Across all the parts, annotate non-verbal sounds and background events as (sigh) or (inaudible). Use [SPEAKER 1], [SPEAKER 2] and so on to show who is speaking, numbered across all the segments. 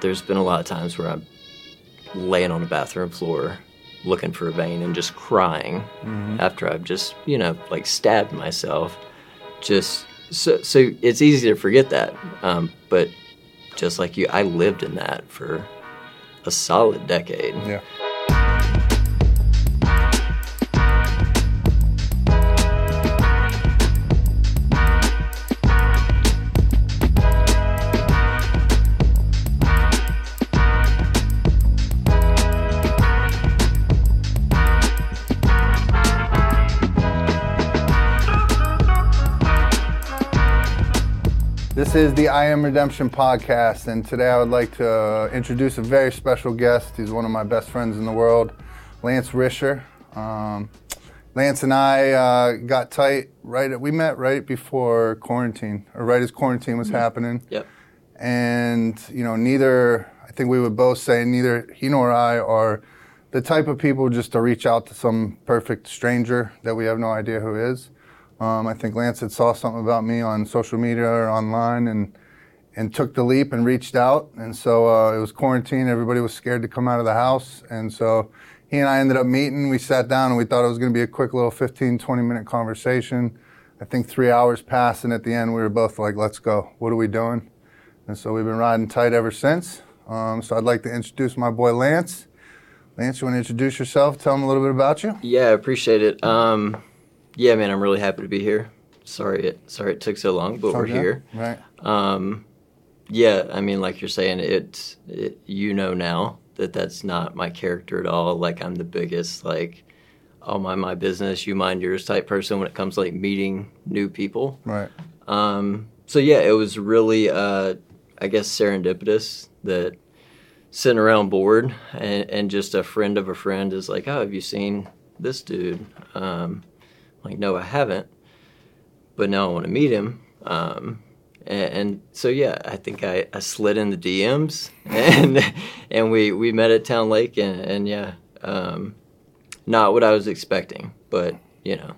[SPEAKER 1] There's been a lot of times where I'm laying on the bathroom floor looking for a vein and just crying after I've just, you know, like stabbed myself. Just so, so it's easy to forget that. Um, but just like you, I lived in that for a solid decade.
[SPEAKER 2] Yeah. Is the I Am Redemption podcast, and today I would like to uh, introduce a very special guest. He's one of my best friends in the world, Lance Risher. Um, Lance and I uh, got tight right. we met right before quarantine, or right as quarantine was happening.
[SPEAKER 1] Yep.
[SPEAKER 2] And you know, neither. I think we would both say neither he nor I are the type of people just to reach out to some perfect stranger that we have no idea who is. Um, I think Lance had saw something about me on social media or online and and took the leap and reached out. And so uh, it was quarantine. Everybody was scared to come out of the house. And so he and I ended up meeting. We sat down and we thought it was going to be a quick little 15, 20 minute conversation. I think three hours passed. And at the end, we were both like, let's go. What are we doing? And so we've been riding tight ever since. Um, so I'd like to introduce my boy Lance. Lance, you want to introduce yourself? Tell him a little bit about you.
[SPEAKER 1] Yeah, I appreciate it. Um, yeah, man, I'm really happy to be here. Sorry it sorry it took so long, but we're here.
[SPEAKER 2] Right.
[SPEAKER 1] Um, yeah, I mean, like you're saying, it's it, you know now that that's not my character at all. Like I'm the biggest like, oh my my business, you mind yours type person when it comes to like meeting new people.
[SPEAKER 2] Right.
[SPEAKER 1] Um, so yeah, it was really, uh, I guess, serendipitous that sitting around bored and, and just a friend of a friend is like, oh, have you seen this dude? Um, like, no, I haven't, but now I want to meet him. Um, and, and so yeah, I think I, I slid in the DMs (laughs) and and we, we met at Town Lake and, and yeah, um, not what I was expecting, but you know,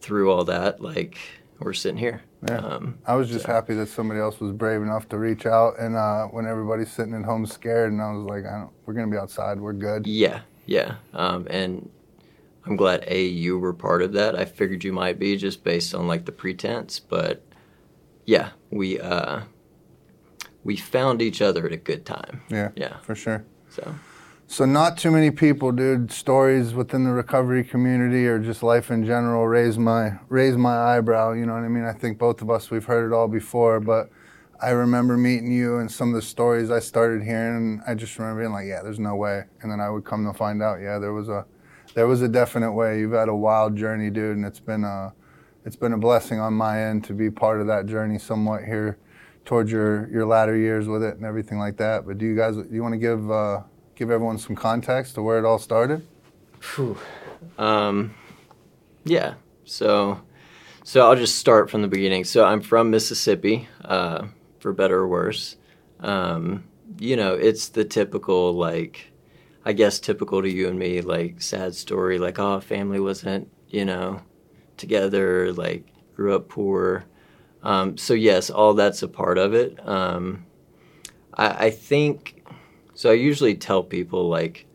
[SPEAKER 1] through all that, like we're sitting here.
[SPEAKER 2] Yeah.
[SPEAKER 1] Um,
[SPEAKER 2] I was just happy that somebody else was brave enough to reach out, and uh, when everybody's sitting at home scared, and I was like, I don't, "We're gonna be outside. We're good."
[SPEAKER 1] Yeah, yeah. Um, and I'm glad a you were part of that. I figured you might be just based on like the pretense, but yeah, we uh, we found each other at a good time.
[SPEAKER 2] Yeah,
[SPEAKER 1] Yeah.
[SPEAKER 2] for sure.
[SPEAKER 1] So
[SPEAKER 2] So not too many people, dude. Stories within the recovery community or just life in general raise my raise my eyebrow. You know what I mean? I think both of us we've heard it all before, but I remember meeting you and some of the stories I started hearing, I just remember being like, "Yeah, there's no way." And then I would come to find out, yeah, there was a there was a definite way. You've had a wild journey, dude, and it's been a it's been a blessing on my end to be part of that journey somewhat here towards your your latter years with it and everything like that. But do you guys do you want to give uh, give everyone some context to where it all started?
[SPEAKER 1] Um, yeah. So, so I'll just start from the beginning. So I'm from Mississippi, uh, for better or worse. Um, you know, it's the typical like, I guess typical to you and me, like sad story, like oh, family wasn't, you know, together, like grew up poor. Um, so yes, all that's a part of it. Um, I, I think. So I usually tell people like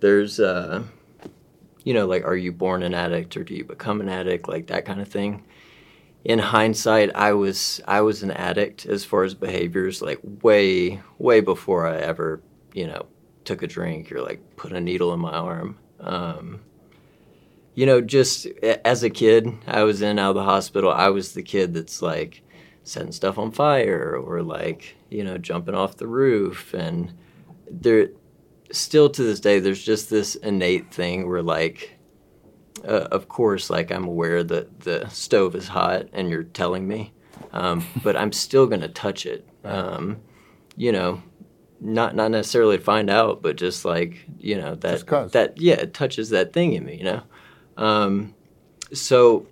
[SPEAKER 1] there's uh you know like are you born an addict or do you become an addict like that kind of thing in hindsight i was i was an addict as far as behaviors like way way before i ever you know took a drink or like put a needle in my arm. Um you know just as a kid i was in out of the hospital i was the kid that's like setting stuff on fire or like you know jumping off the roof. And there still to this day there's just this innate thing where like uh, of course like i'm aware that the stove is hot and you're telling me um, but i'm still going to touch it. Um, you know not not necessarily to find out but just like you know that that yeah it touches that thing in me you know um, so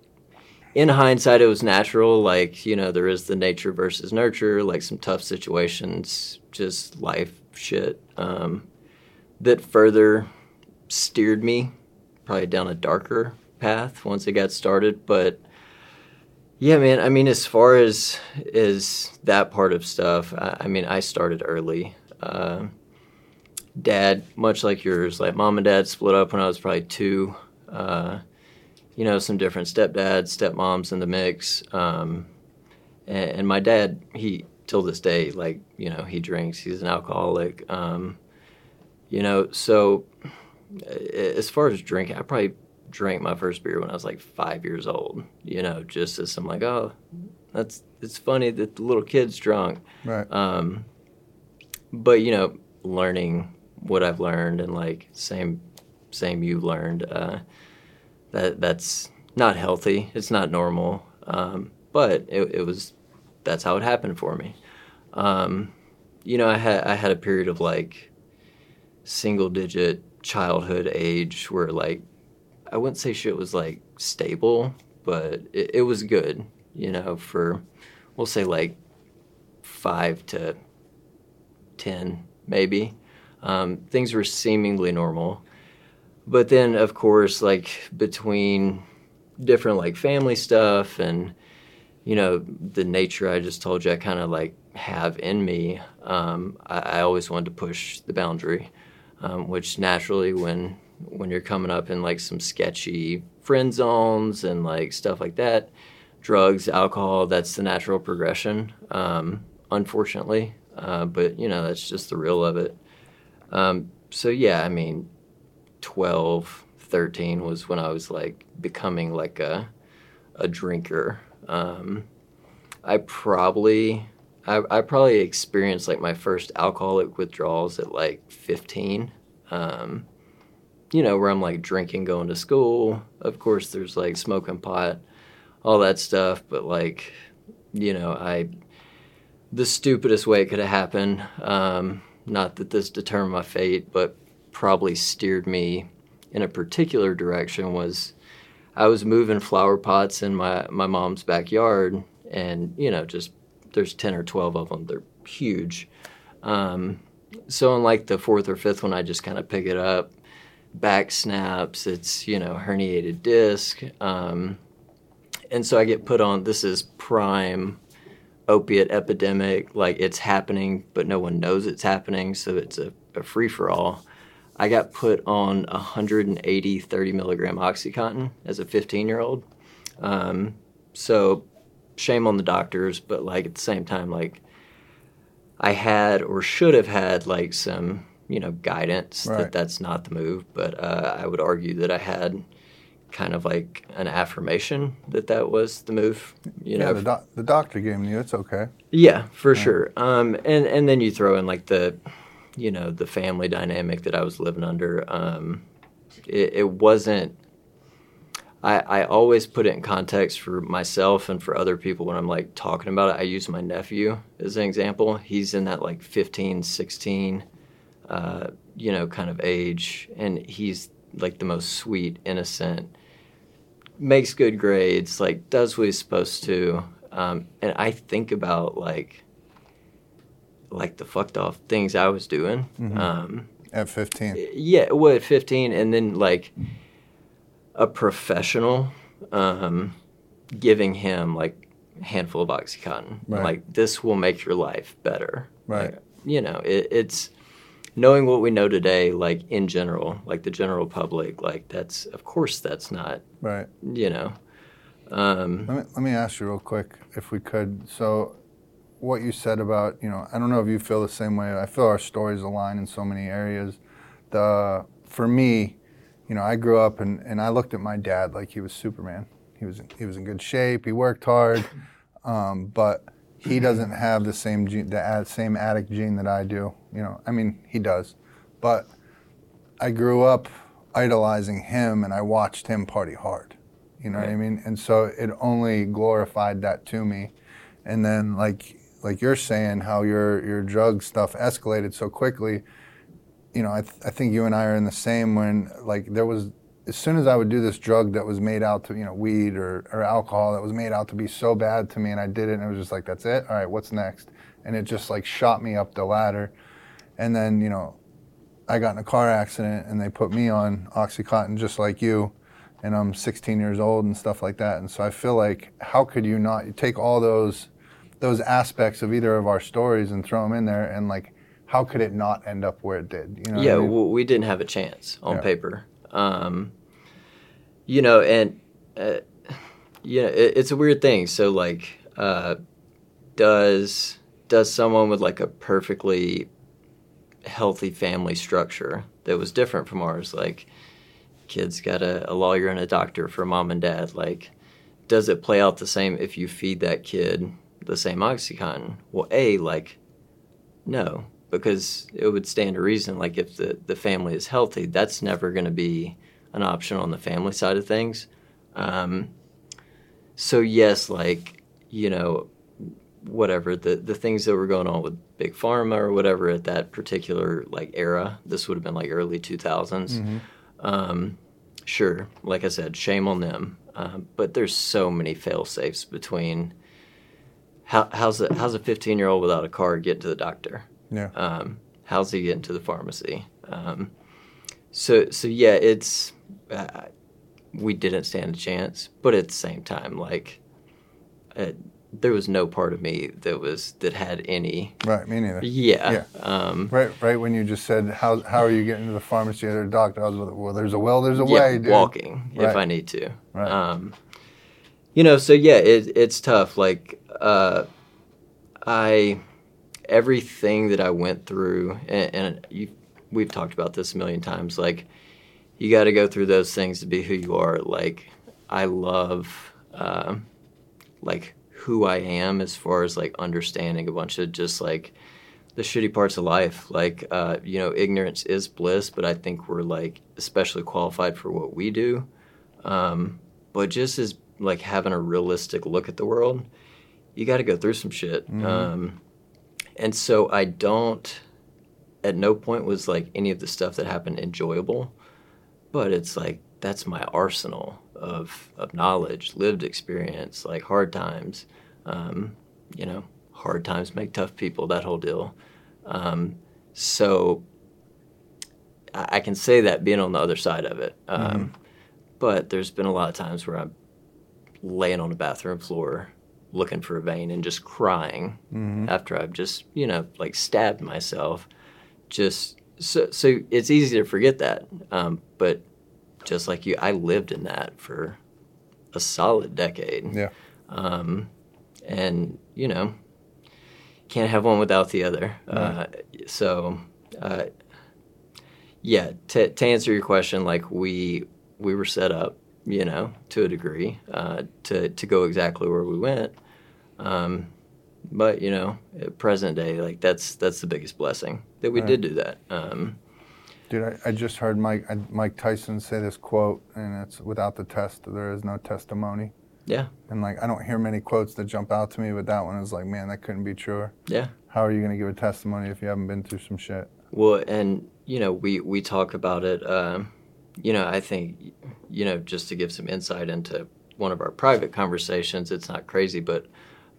[SPEAKER 1] in hindsight it was natural like you know there is the nature versus nurture like some tough situations just life shit um, that further steered me probably down a darker path once it got started but Yeah, man. I mean, as far as is that part of stuff, I, I mean, I started early. Uh, dad, much like yours, like mom and dad split up when I was probably two. Uh, you know, some different stepdads, stepmoms in the mix. Um, and, and, my dad, he till this day, like you know, he drinks. He's an alcoholic. Um, you know, so as far as drinking, I probably drank my first beer when I was like five years old. You know, just as I'm like, oh, that's it's funny that the little kid's drunk.
[SPEAKER 2] Right.
[SPEAKER 1] Um, but you know, learning what I've learned and like same same you learned. Uh, that that's not healthy. It's not normal. Um, but it, it, was that's how it happened for me. Um, you know, I had I had a period of like single digit childhood age where like I wouldn't say shit was like stable, but it, it was good. You know, for we'll say like five to ten maybe. Um, things were seemingly normal. But then, of course, like between different like family stuff and, you know, the nature I just told you I kind of like have in me, um, I, I, always wanted to push the boundary, um, which naturally, when when you're coming up in like some sketchy friend zones and like stuff like that, drugs, alcohol, that's the natural progression, um, unfortunately. Uh, but, you know, that's just the real of it. Um, so yeah, I mean, 12, 13 was when I was like becoming like a a drinker. Um, I probably I, I, probably experienced like my first alcoholic withdrawals at like 15. Um, you know, where I'm like drinking, going to school. Of course, there's like smoking pot, all that stuff. But like, you know, I the stupidest way it could have happened. Um, not that this determined my fate, but probably steered me in a particular direction was I was moving flower pots in my, my mom's backyard, and you know, just there's 10 or 12 of them. They're huge. Um, so, on like the fourth or fifth one, I just kind of pick it up, back snaps, it's, you know, herniated disc. Um, and so I get put on this is prime opiate epidemic. Like it's happening, but no one knows it's happening. So it's a, a free for all. I got put on 180 30 milligram Oxycontin as a 15 year old. Um, so shame on the doctors, but like at the same time, like I had or should have had like some, you know, guidance right. that that's not the move. But uh, I would argue that I had kind of like an affirmation that that was the move. You
[SPEAKER 2] yeah,
[SPEAKER 1] know,
[SPEAKER 2] the, doc- the doctor gave me it's okay.
[SPEAKER 1] Yeah, for yeah. sure. Um, and and then you throw in like the, you know, the family dynamic that I was living under. Um, it, it wasn't. I, I always put it in context for myself and for other people when I'm like talking about it. I use my nephew as an example. He's in that like 15, 16, uh, you know, kind of age, and he's like the most sweet, innocent, makes good grades, like does what he's supposed to. Um, and I think about like like the fucked off things I was doing.
[SPEAKER 2] Mm-hmm. Um, at 15.
[SPEAKER 1] Yeah, well, at 15, and then like a professional um, giving him like a handful of OxyContin. Right. Like, this will make your life better.
[SPEAKER 2] Right.
[SPEAKER 1] Like, you know, it, it's knowing what we know today, like in general, like the general public, like that's of course that's not
[SPEAKER 2] right.
[SPEAKER 1] You know. Um,
[SPEAKER 2] let me let me ask you real quick, if we could. So, what you said about you know, I don't know if you feel the same way. I feel our stories align in so many areas. The for me, you know, I grew up and, and I looked at my dad like he was Superman. He was he was in good shape. He worked hard, um, but he doesn't have the same gene, the same addict gene that I do. You know, I mean, he does, but I grew up idolizing him, and I watched him party hard. You know what I mean? And so it only glorified that to me. And then, like like you're saying, how your your drug stuff escalated so quickly. You know, I, th- I think you and I are in the same when like there was as soon as I would do this drug that was made out to, you know, weed or, or alcohol that was made out to be so bad to me and I did it and it was just like, that's it? All right, what's next? And it just like shot me up the ladder. And then, you know, I got in a car accident and they put me on Oxycontin just like you. and I'm 16 years old and stuff like that. And so I feel like how could you not take all those those aspects of either of our stories and throw them in there and like how could it not end up where it did?
[SPEAKER 1] You know yeah, I mean? well, we didn't have a chance on yeah. paper. Um, you know, and uh, you know, it, it's a weird thing. So like, uh, does does someone with like a perfectly healthy family structure that was different from ours, like kids got a, a lawyer and a doctor for mom and dad, like does it play out the same if you feed that kid the same oxycontin? Well, a like no, because it would stand to reason like if the the family is healthy, that's never going to be an option on the family side of things. Um, so yes, like you know, whatever the the things that were going on with big pharma or whatever at that particular like era. This would have been like early two thousands. mm mm-hmm. um, sure, like I said, shame on them. Uh, but there's so many fail safes between how, how's a how's a 15 year old without a car get to the doctor?
[SPEAKER 2] Yeah. Um,
[SPEAKER 1] how's he get into the pharmacy? Um, so so yeah, it's uh, we didn't stand a chance, but at the same time, like. Uh, there was no part of me that was that had any.
[SPEAKER 2] Right, me neither.
[SPEAKER 1] Yeah. yeah. Um,
[SPEAKER 2] right, right. When you just said how how are you getting to the pharmacy or the doctor, I was like, well, there's a well, there's a
[SPEAKER 1] yeah,
[SPEAKER 2] way. Dude.
[SPEAKER 1] Walking right. if I need to. Right. Um, you know, so yeah, it, it's tough. Like uh, I, everything that I went through, and, and you, we've talked about this a million times. Like you got to go through those things to be who you are. Like I love. Uh, like who I am as far as like understanding a bunch of just like the shitty parts of life. Like, uh, you know, ignorance is bliss, but I think we're like especially qualified for what we do. Um, but just as like having a realistic look at the world, you got to go through some shit. Mm-hmm. Um, and so I don't, at no point was like any of the stuff that happened enjoyable, but it's like that's my arsenal of of knowledge, lived experience, like hard times. Um, you know, hard times make tough people. That whole deal. Um, so I, I, can say that being on the other side of it. Um, mm-hmm. But there's been a lot of times where I'm laying on the bathroom floor looking for a vein and just crying mm-hmm. after I've just you know like stabbed myself. Just so so it's easy to forget that, um, but just like you, I lived in that for a solid decade.
[SPEAKER 2] Yeah.
[SPEAKER 1] Um, and you know, can't have one without the other. Right. Uh, so, uh, yeah. To, to answer your question, like we we were set up, you know, to a degree, uh, to to go exactly where we went. Um, but you know, at present day, like that's that's the biggest blessing that we right. did do that. Um,
[SPEAKER 2] Dude, I, I, just heard Mike Mike Tyson say this quote, and it's without the test, there is no testimony.
[SPEAKER 1] Yeah.
[SPEAKER 2] And like, I don't hear many quotes that jump out to me, but that one is like, man, that couldn't be truer.
[SPEAKER 1] Yeah.
[SPEAKER 2] How are you going to give a testimony if you haven't been through some shit?
[SPEAKER 1] Well, and you know, we we talk about it. Um, you know, I think, you know, just to give some insight into one of our private conversations, it's not crazy, but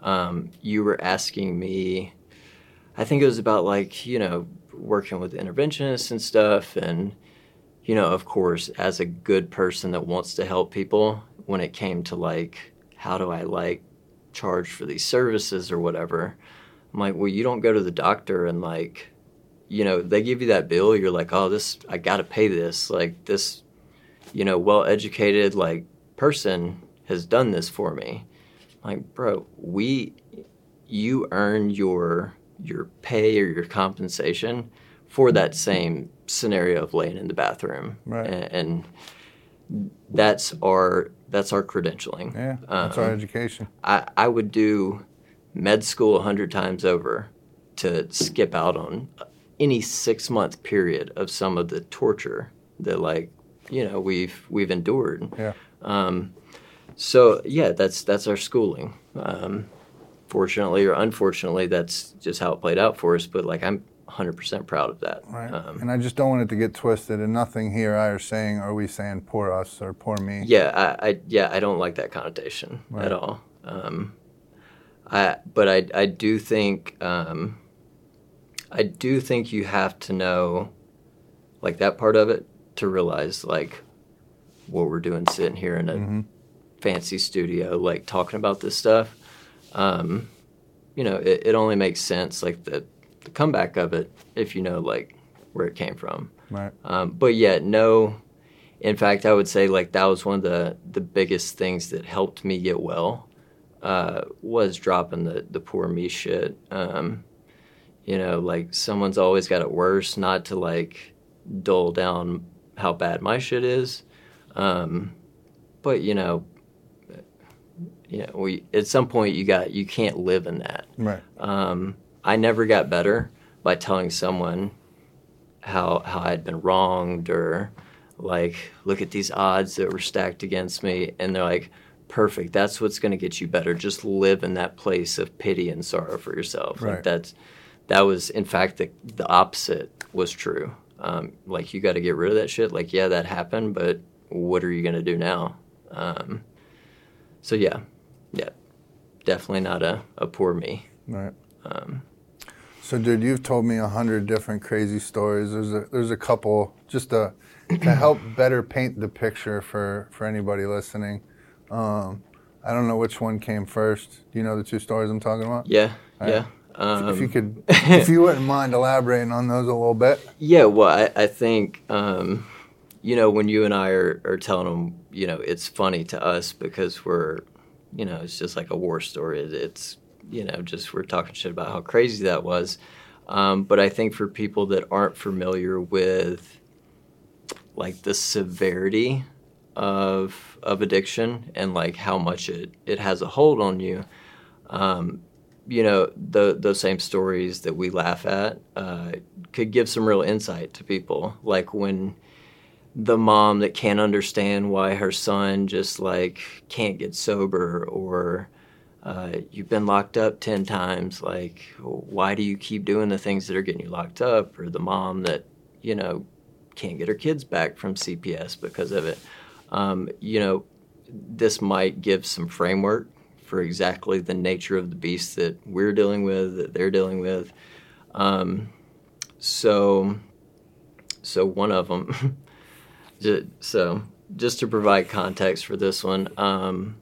[SPEAKER 1] um, you were asking me. I think it was about like you know working with interventionists and stuff. And, you know, of course, as a good person that wants to help people, when it came to like, how do I like charge for these services or whatever, I'm like, well, you don't go to the doctor and like, you know, they give you that bill, you're like, oh, this, I got to pay this. Like, this, you know, well educated, like, person has done this for me. Like, bro, we, you earn your your pay or your compensation for that same scenario of laying in the bathroom.
[SPEAKER 2] Right.
[SPEAKER 1] And, and that's our that's our credentialing.
[SPEAKER 2] Yeah, that's um, our education.
[SPEAKER 1] I, I would do med school a hundred times over to skip out on any six month period of some of the torture that like you know we've we've endured.
[SPEAKER 2] Yeah. Um,
[SPEAKER 1] so yeah, that's that's our schooling. Um, fortunately or unfortunately, that's just how it played out for us. But like I'm 100% proud of that.
[SPEAKER 2] Right. Um, and I just don't want it to get twisted. And nothing here I are saying, are we saying poor us or poor me?
[SPEAKER 1] Yeah, I, I yeah, I don't like that connotation right. at all. Um, I, but I, I do think, um, I do think you have to know, like that part of it, to realize like what we're doing sitting here in a fancy studio, like talking about this stuff. Um, you know, it, it only makes sense, like the, the comeback of it, if you know, like where it came from.
[SPEAKER 2] Right.
[SPEAKER 1] Um, but yet, no. In fact, I would say like that was one of the the biggest things that helped me get well. Uh, was dropping the the poor me shit. Um, you know, like someone's always got it worse. Not to like dull down how bad my shit is, um, but you know, you know, we at some point you got you can't live in that.
[SPEAKER 2] Right.
[SPEAKER 1] Um, I never got better by telling someone how how I'd been wronged or like look at these odds that were stacked against me and they're like perfect. That's what's going to get you better. Just live in that place of pity and sorrow for yourself.
[SPEAKER 2] Right.
[SPEAKER 1] like that's that was in fact the, the opposite was true. Um, like you got to get rid of that shit. Like yeah that happened but what are you going to do now? Um, so yeah yeah definitely not a, a poor me
[SPEAKER 2] Right.
[SPEAKER 1] um,
[SPEAKER 2] So, dude, you've told me a hundred different crazy stories. There's a there's a couple just to to help (clears throat) better paint the picture for for anybody listening. Um, I don't know which one came first. Do you know the two stories I'm talking about?
[SPEAKER 1] Yeah,
[SPEAKER 2] Right.
[SPEAKER 1] yeah. Um,
[SPEAKER 2] if you could, (laughs) if you wouldn't mind elaborating on those a little bit.
[SPEAKER 1] yeah, well, I, I think, um, you know, when you and I are, are telling them, you know, it's funny to us because we're, you know, it's just like a war story. It's, you know, just we're talking shit about how crazy that was. Um, but I think for people that aren't familiar with, like, the severity of of addiction and like how much it, it has a hold on you, um, you know, the, those same stories that we laugh at uh, could give some real insight to people. Like when the mom that can't understand why her son just like can't get sober or uh, you've been locked up 10 times like why do you keep doing the things that are getting you locked up? Or the mom that you know can't get her kids back from cps because of it. Um, you know this might give some framework for exactly the nature of the beast that we're dealing with that they're dealing with. Um, so so one of them (laughs) so just to provide context for this one um,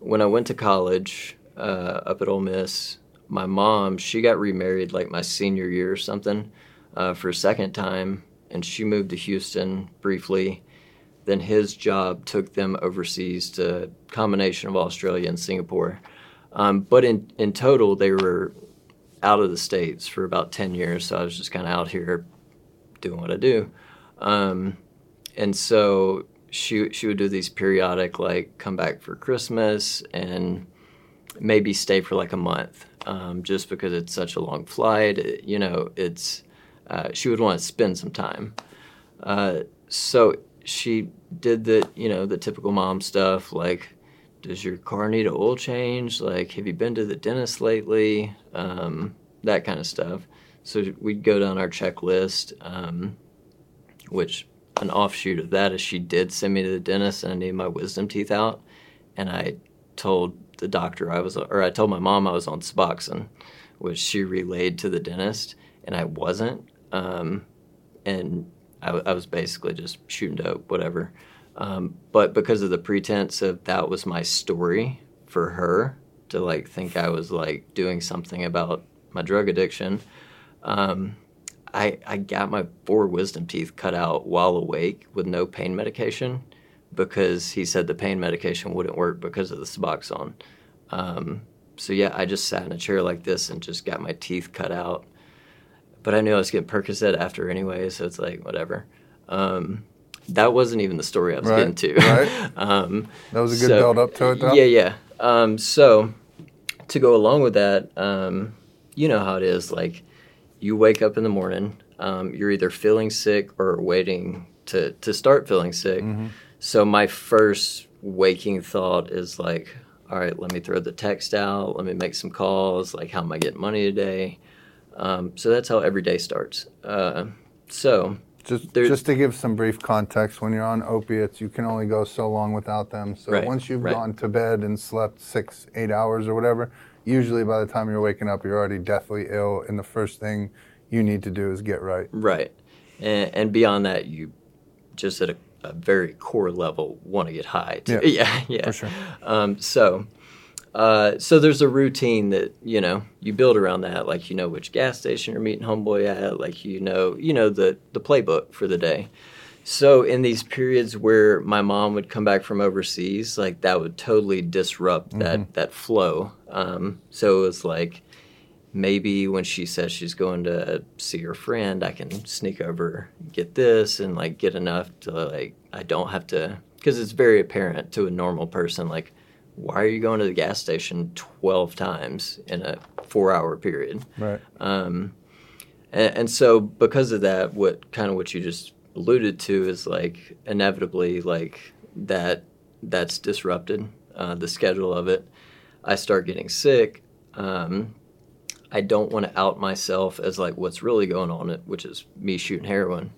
[SPEAKER 1] when i went to college uh, up at Ole miss my mom she got remarried like my senior year or something uh, for a second time and she moved to houston briefly. Then his job took them overseas to combination of australia and singapore. Um, but in, in total they were out of the states for about 10 years so i was just kind of out here doing what i do. Um, and so she she would do these periodic like come back for Christmas and maybe stay for like a month, um, just because it's such a long flight. It- you know, it's uh, she would want to spend some time. Uh, so she did the you know the typical mom stuff like. Does your car need an oil change? Like, have you been to the dentist lately? Um, that kind of stuff. So we'd go down our checklist, um, which an offshoot of that is she did send me to the dentist and I needed my wisdom teeth out, and I told the doctor I was, or I told my mom I was on Suboxone, which she relayed to the dentist, and I wasn't, um, and I was basically just shooting dope, whatever. Um, but because of the pretense of that was my story for her to like think I was like doing something about my drug addiction, um, I, I got my four wisdom teeth cut out while awake with no pain medication because he said the pain medication wouldn't work because of the Suboxone. Um, so yeah, I just sat in a chair like this and just got my teeth cut out. But I knew I was getting Percocet after anyway, so it's like whatever. Um, that wasn't even the story I was
[SPEAKER 2] Right,
[SPEAKER 1] getting to.
[SPEAKER 2] right. (laughs)
[SPEAKER 1] um,
[SPEAKER 2] That was a good
[SPEAKER 1] so-
[SPEAKER 2] build up to it, though.
[SPEAKER 1] Yeah, yeah. Um, so to go along with that, um, you know how it is. Like you wake up in the morning, um, you're either feeling sick or waiting to to start feeling sick. So my first waking thought is like, all right, let me throw the text out. Let me make some calls. Like, how am I getting money today? Um, so that's how every day starts. Uh, so
[SPEAKER 2] Just, just to give some brief context, when you're on opiates, you can only go so long without them. So
[SPEAKER 1] Right,
[SPEAKER 2] once you've
[SPEAKER 1] right.
[SPEAKER 2] gone to bed and slept six, eight hours or whatever, usually by the time you're waking up, you're already deathly ill, and the first thing you need to do is get right.
[SPEAKER 1] Right. And, and beyond that, you just at a a very core level want to get high. Too.
[SPEAKER 2] Yeah, (laughs)
[SPEAKER 1] yeah, yeah.
[SPEAKER 2] for sure.
[SPEAKER 1] Um, so, uh, so there's a routine that you know you build around that. Like you know which gas station you're meeting homeboy at. Like you know you know the the playbook for the day. So in these periods where my mom would come back from overseas, like that would totally disrupt that that flow. Um, so it was like maybe when she says she's going to see her friend, I can sneak over, get this, and like get enough to like I don't have to because it's very apparent to a normal person like why are you going to the gas station 12 times in a four hour period
[SPEAKER 2] Right.
[SPEAKER 1] um, and, and so because of that what kind of what you just alluded to is like inevitably like that that's disrupted uh, the schedule of it. I start getting sick um, i don't want to out myself as like what's really going on it, which is me shooting heroin.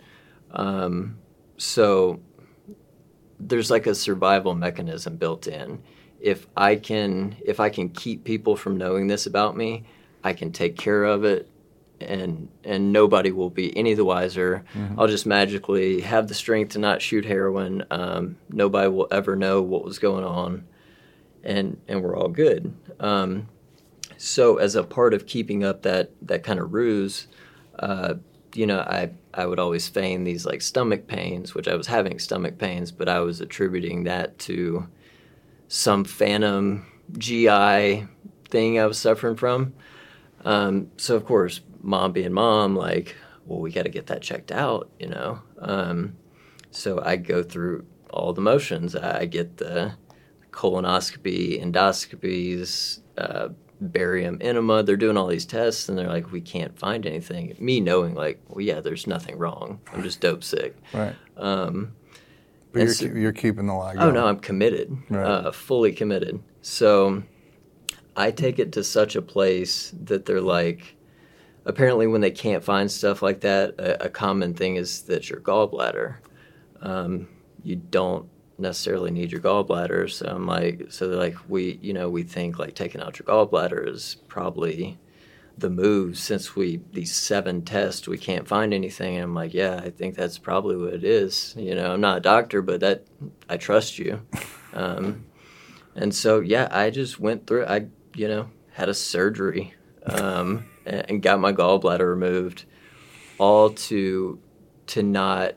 [SPEAKER 1] Um, so there's like a survival mechanism built in. If i can if i can keep people from knowing this about me i can take care of it and and nobody will be any the wiser. I'll just magically have the strength to not shoot heroin. Um, nobody will ever know what was going on and and we're all good. Um, so as a part of keeping up that that kind of ruse uh, you know i i would always feign these like stomach pains which i was having stomach pains but i was attributing that to some phantom gi thing i was suffering from. Um, so of course mom being mom like well we got to get that checked out you know um, so i go through all the motions i get the colonoscopy endoscopies uh, barium enema they're doing all these tests and they're like we can't find anything me knowing like well yeah there's nothing wrong i'm just dope sick
[SPEAKER 2] Right.
[SPEAKER 1] um,
[SPEAKER 2] But you're,
[SPEAKER 1] so-
[SPEAKER 2] keep- you're keeping the lie
[SPEAKER 1] Oh
[SPEAKER 2] going.
[SPEAKER 1] no, I'm committed,
[SPEAKER 2] Right.
[SPEAKER 1] uh, fully committed. So I take it to such a place that they're like, apparently when they can't find stuff like that, a, a common thing is that your gallbladder. Um, you don't necessarily need your gallbladder. So I'm like, so they're like, we, you know, we think like taking out your gallbladder is probably the move since we these seven tests we can't find anything and i'm like yeah i think that's probably what it is you know i'm not a doctor but that i trust you um, and so yeah i just went through i you know had a surgery um, and, got my gallbladder removed all to to not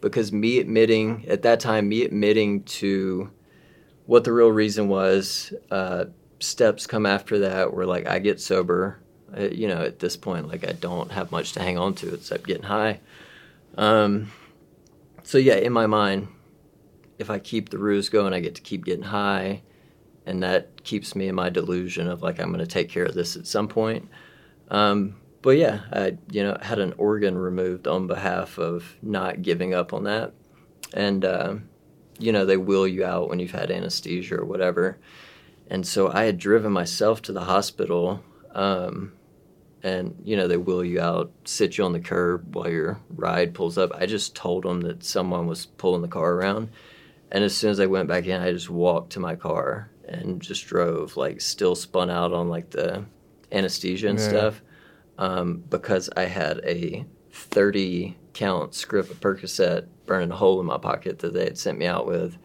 [SPEAKER 1] because me admitting at that time me admitting to what the real reason was uh, steps come after that where like i get sober uh, you know at this point like i don't have much to hang on to except getting high. Um, so yeah in my mind if i keep the ruse going i get to keep getting high and that keeps me in my delusion of like i'm going to take care of this at some point. Um, but yeah i you know had an organ removed on behalf of not giving up on that. And um, you know they wheel you out when you've had anesthesia or whatever. And so i had driven myself to the hospital um, and you know they wheel you out sit you on the curb while your ride pulls up. I just told them that someone was pulling the car around. And as soon as i went back in i just walked to my car and just drove like still spun out on like the anesthesia and
[SPEAKER 2] Yeah.
[SPEAKER 1] stuff um, because i had a 30 count script of percocet burning a hole in my pocket that they had sent me out with.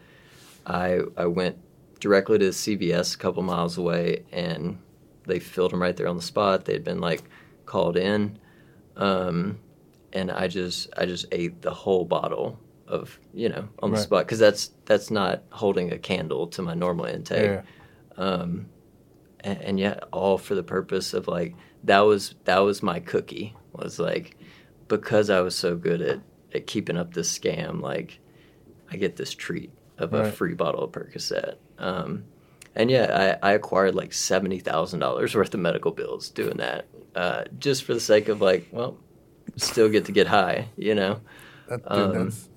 [SPEAKER 1] I i went directly to the cvs a couple miles away and they filled them right there on the spot. They'd been like called in um, and i just i just ate the whole bottle of you know on the
[SPEAKER 2] Right.
[SPEAKER 1] spot because that's that's not holding a candle to my normal intake
[SPEAKER 2] Yeah.
[SPEAKER 1] um, and, and yet all for the purpose of like that was that was my cookie was like because I was so good at at keeping up this scam like I get this treat of a free bottle of Percocet um, and yeah I, I acquired like seventy thousand dollars worth of medical bills doing that uh, just for the sake of like well still get to get high you know
[SPEAKER 2] That, dude,
[SPEAKER 1] Um,
[SPEAKER 2] that's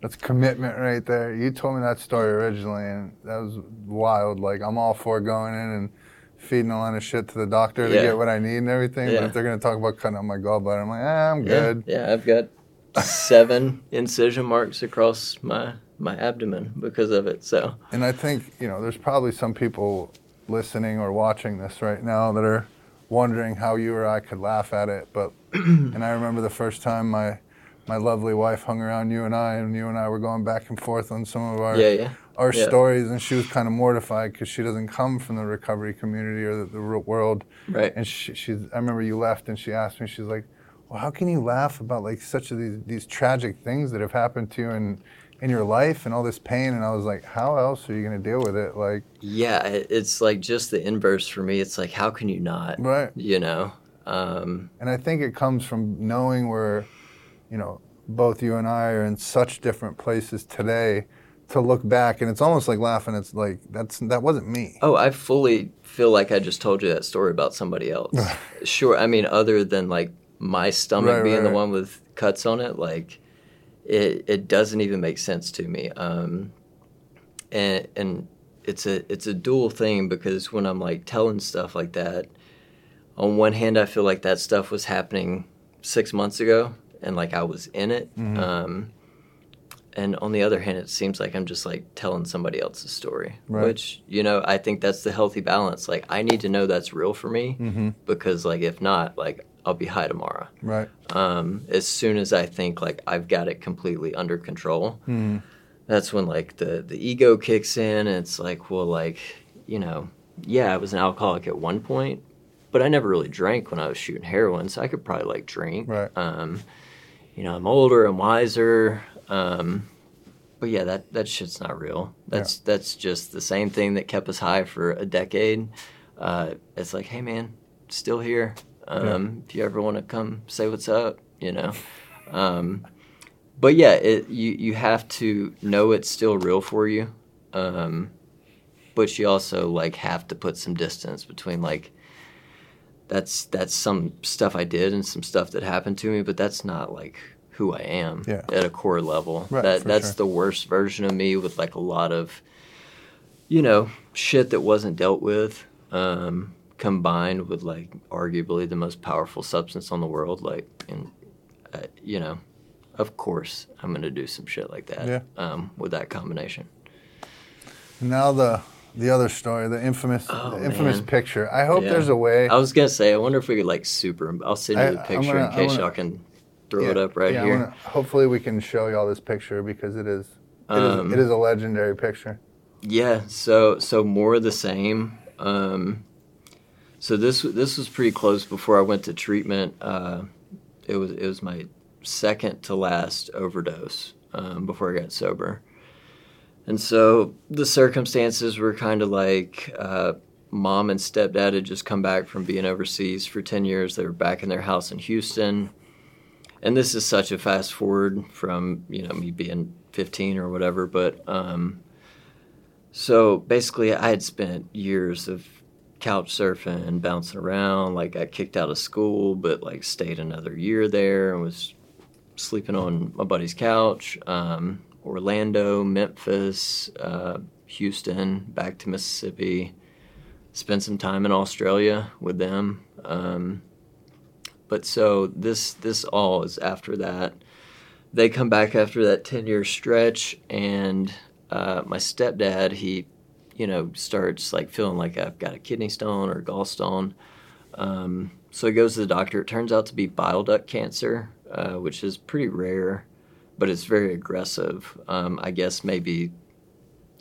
[SPEAKER 2] that's commitment right there. You told me that story originally, and that was wild. Like I'm all for going in and feeding a lot of shit to the doctor to
[SPEAKER 1] Yeah.
[SPEAKER 2] get what I need and everything. But if they're gonna talk about cutting out my gallbladder, I'm like, ah, I'm
[SPEAKER 1] Yeah,
[SPEAKER 2] good.
[SPEAKER 1] Yeah, I've got (laughs) seven incision marks across my my abdomen because of it. So
[SPEAKER 2] And I think you know, there's probably some people listening or watching this right now that are wondering how you or I could laugh at it. But (clears throat) and I remember the first time my my lovely wife hung around you and I, and you and I were going back and forth on some of our
[SPEAKER 1] Yeah, yeah.
[SPEAKER 2] our
[SPEAKER 1] Yeah.
[SPEAKER 2] stories, and she was kind of mortified because she doesn't come from the recovery community or the, the real world.
[SPEAKER 1] Right.
[SPEAKER 2] And she, she's, I remember you left, and she asked me, she's like, "Well, how can you laugh about like such of these these tragic things that have happened to you in in your life and all this pain?" And I was like, "How else are you going to deal with it?" Like,
[SPEAKER 1] Yeah, it's like just the inverse for me. It's like, how can you not?
[SPEAKER 2] right.
[SPEAKER 1] You know? Um,
[SPEAKER 2] And I think it comes from knowing where, you know, both you and I are in such different places today. To look back, and it's almost like laughing. It's like that's that wasn't me.
[SPEAKER 1] oh, I fully feel like I just told you that story about somebody else. (laughs) sure. I mean, other than like my stomach
[SPEAKER 2] Right,
[SPEAKER 1] being
[SPEAKER 2] right,
[SPEAKER 1] the
[SPEAKER 2] right.
[SPEAKER 1] one with cuts on it, like it, it doesn't even make sense to me. Um, and, and it's a, it's a dual thing because when I'm like telling stuff like that, on one hand, I feel like that stuff was happening six months ago and like I was in it.
[SPEAKER 2] Mhm.
[SPEAKER 1] Um, and on the other hand, it seems like I'm just like telling somebody else's story,
[SPEAKER 2] Right.
[SPEAKER 1] which, you know, I think that's the healthy balance. Like, I need to know that's real for me
[SPEAKER 2] Mm-hmm.
[SPEAKER 1] because, like, if not, like, I'll be high tomorrow.
[SPEAKER 2] Right.
[SPEAKER 1] Um, as soon as I think like I've got it completely under control,
[SPEAKER 2] Mm-hmm.
[SPEAKER 1] that's when like the the ego kicks in and it's like well like you know yeah i was an alcoholic at one point but i never really drank when i was shooting heroin so i could probably like drink
[SPEAKER 2] Right.
[SPEAKER 1] um you know i'm older i'm wiser um but yeah that that shit's not real. That's that's just the same thing that kept us high for a decade. Uh it's like hey man still here. Um if you ever want to come say what's up you know? Um but yeah, it, you you have to know it's still real for you, um, but you also like have to put some distance between like that's that's some stuff I did and some stuff that happened to me, but that's not like who I am
[SPEAKER 2] Yeah.
[SPEAKER 1] at a core level.
[SPEAKER 2] Right,
[SPEAKER 1] that that's
[SPEAKER 2] sure.
[SPEAKER 1] the worst version of me with like a lot of you know shit that wasn't dealt with. Um, combined with like arguably the most powerful substance on the world like and uh, you know of course I'm gonna do some shit like that.
[SPEAKER 2] Yeah.
[SPEAKER 1] Um, with that combination.
[SPEAKER 2] Now the the other story, the infamous
[SPEAKER 1] Oh,
[SPEAKER 2] the infamous
[SPEAKER 1] man.
[SPEAKER 2] picture. I hope
[SPEAKER 1] Yeah.
[SPEAKER 2] there's a way.
[SPEAKER 1] I was gonna say, I wonder if we could like super. I'll send you the picture
[SPEAKER 2] gonna-
[SPEAKER 1] in case
[SPEAKER 2] wanna-
[SPEAKER 1] y'all can throw
[SPEAKER 2] yeah,
[SPEAKER 1] it up right
[SPEAKER 2] yeah,
[SPEAKER 1] here.
[SPEAKER 2] wanna- hopefully, we can show y'all this picture because it is it is
[SPEAKER 1] Um,
[SPEAKER 2] it is a legendary picture.
[SPEAKER 1] Yeah, so so more of the same. Um, so this this was pretty close before I went to treatment. Uh, it was it was my second to last overdose um, before I got sober, and so the circumstances were kind of like uh, mom and stepdad had just come back from being overseas for ten years. They were back in their house in Houston, and this is such a fast forward from you know me being fifteen or whatever, but. Um, so basically, I had spent years of couch surfing and bouncing around. Like, I kicked out of school, but like stayed another year there and was sleeping on my buddy's couch. Um, Orlando, Memphis, uh, Houston, back to Mississippi. Spent some time in Australia with them. Um, but so this this all is after that. They come back after that ten year stretch, and uh, my stepdad, he, you know, starts like feeling like I've got a kidney stone or gallstone. Um, so he goes to the doctor. It turns out to be bile duct cancer, uh, which is pretty rare, but it's very aggressive. Um, I guess maybe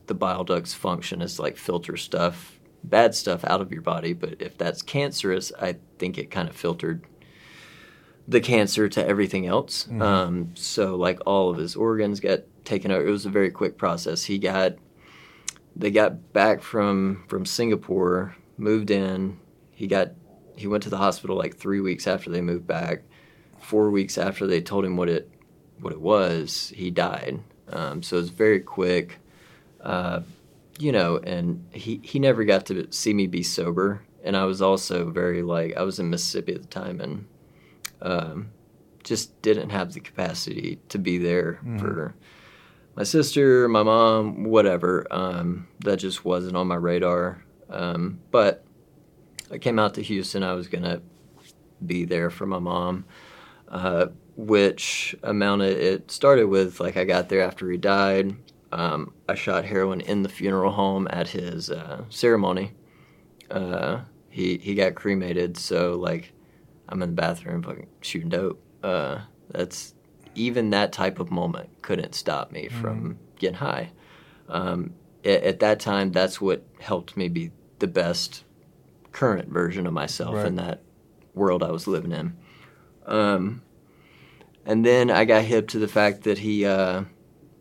[SPEAKER 1] the bile ducts function is like filter stuff, bad stuff out of your body. But if that's cancerous, I think it kind of filtered the cancer to everything else.
[SPEAKER 2] Mhm.
[SPEAKER 1] Um, so like all of his organs got taken out. It was a very quick process. He got they got back from from Singapore, moved in. He got he went to the hospital like three weeks after they moved back. Four weeks after they told him what it what it was, he died. Um, so it was very quick. Uh, you know, and he he never got to see me be sober. And I was also very like I was in Mississippi at the time and um, just didn't have the capacity to be there
[SPEAKER 2] Mhm.
[SPEAKER 1] for my sister, my mom, whatever. Um, that just wasn't on my radar. Um, but I came out to Houston. I was gonna be there for my mom, uh, which amounted. It started with like I got there after he died. Um, I shot heroin in the funeral home at his uh, ceremony. Uh, he he got cremated, so like I'm in the bathroom fucking shooting dope. Uh, that's even that type of moment couldn't stop me from getting high. Um, at, at that time, that's what helped me be the best current version of myself
[SPEAKER 2] Right.
[SPEAKER 1] in that world I was living in. Um, and then I got hip to the fact that he, uh,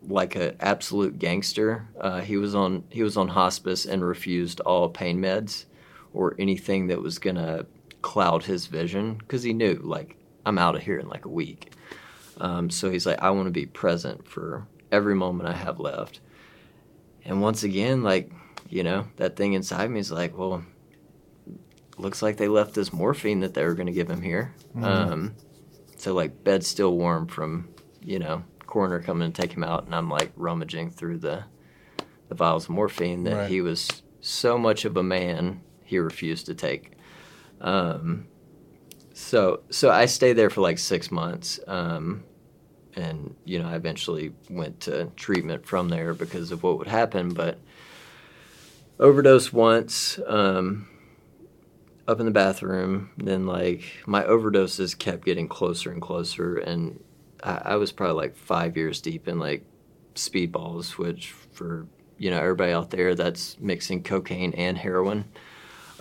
[SPEAKER 1] like an absolute gangster, uh, he was on he was on hospice and refused all pain meds or anything that was gonna cloud his vision because he knew like I'm out of here in like a week. Um, so he's like, I want to be present for every moment I have left. And once again, like you know, that thing inside me is like, well, looks like they left this morphine that they were going to give him here. Um, so like bed's still warm from you know coroner coming and take him out, and I'm like rummaging through the the vials of morphine that
[SPEAKER 2] Right.
[SPEAKER 1] he was so much of a man he refused to take. Um, so so I stayed there for like six months. Um, and you know, I eventually went to treatment from there because of what would happen. But overdose once, um, up in the bathroom. Then like my overdoses kept getting closer and closer, and I, I was probably like five years deep in like speedballs, which for you know everybody out there, that's mixing cocaine and heroin.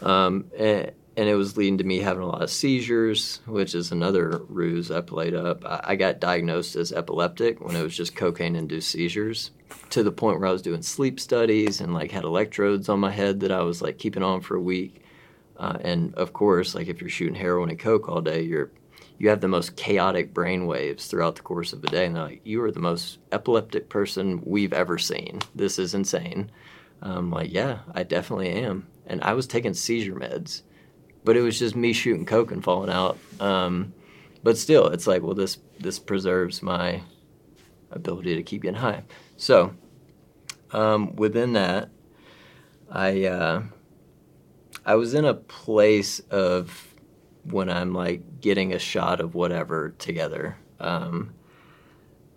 [SPEAKER 1] Um, and, and it was leading to me having a lot of seizures, which is another ruse I played up. I, I got diagnosed as epileptic when it was just cocaine induced seizures to the point where I was doing sleep studies and like had electrodes on my head that I was like keeping on for a week. Uh, and of course, like if you're shooting heroin and coke all day, you're you have the most chaotic brain waves throughout the course of a day. And they're like, you are the most epileptic person we've ever seen. This is insane. I'm like, yeah, I definitely am. And I was taking seizure meds, but it was just me shooting coke and falling out. Um, but still, it's like, well, this this preserves my ability to keep getting high. So um, within that, I uh, I was in a place of when I'm like getting a shot of whatever together. Um,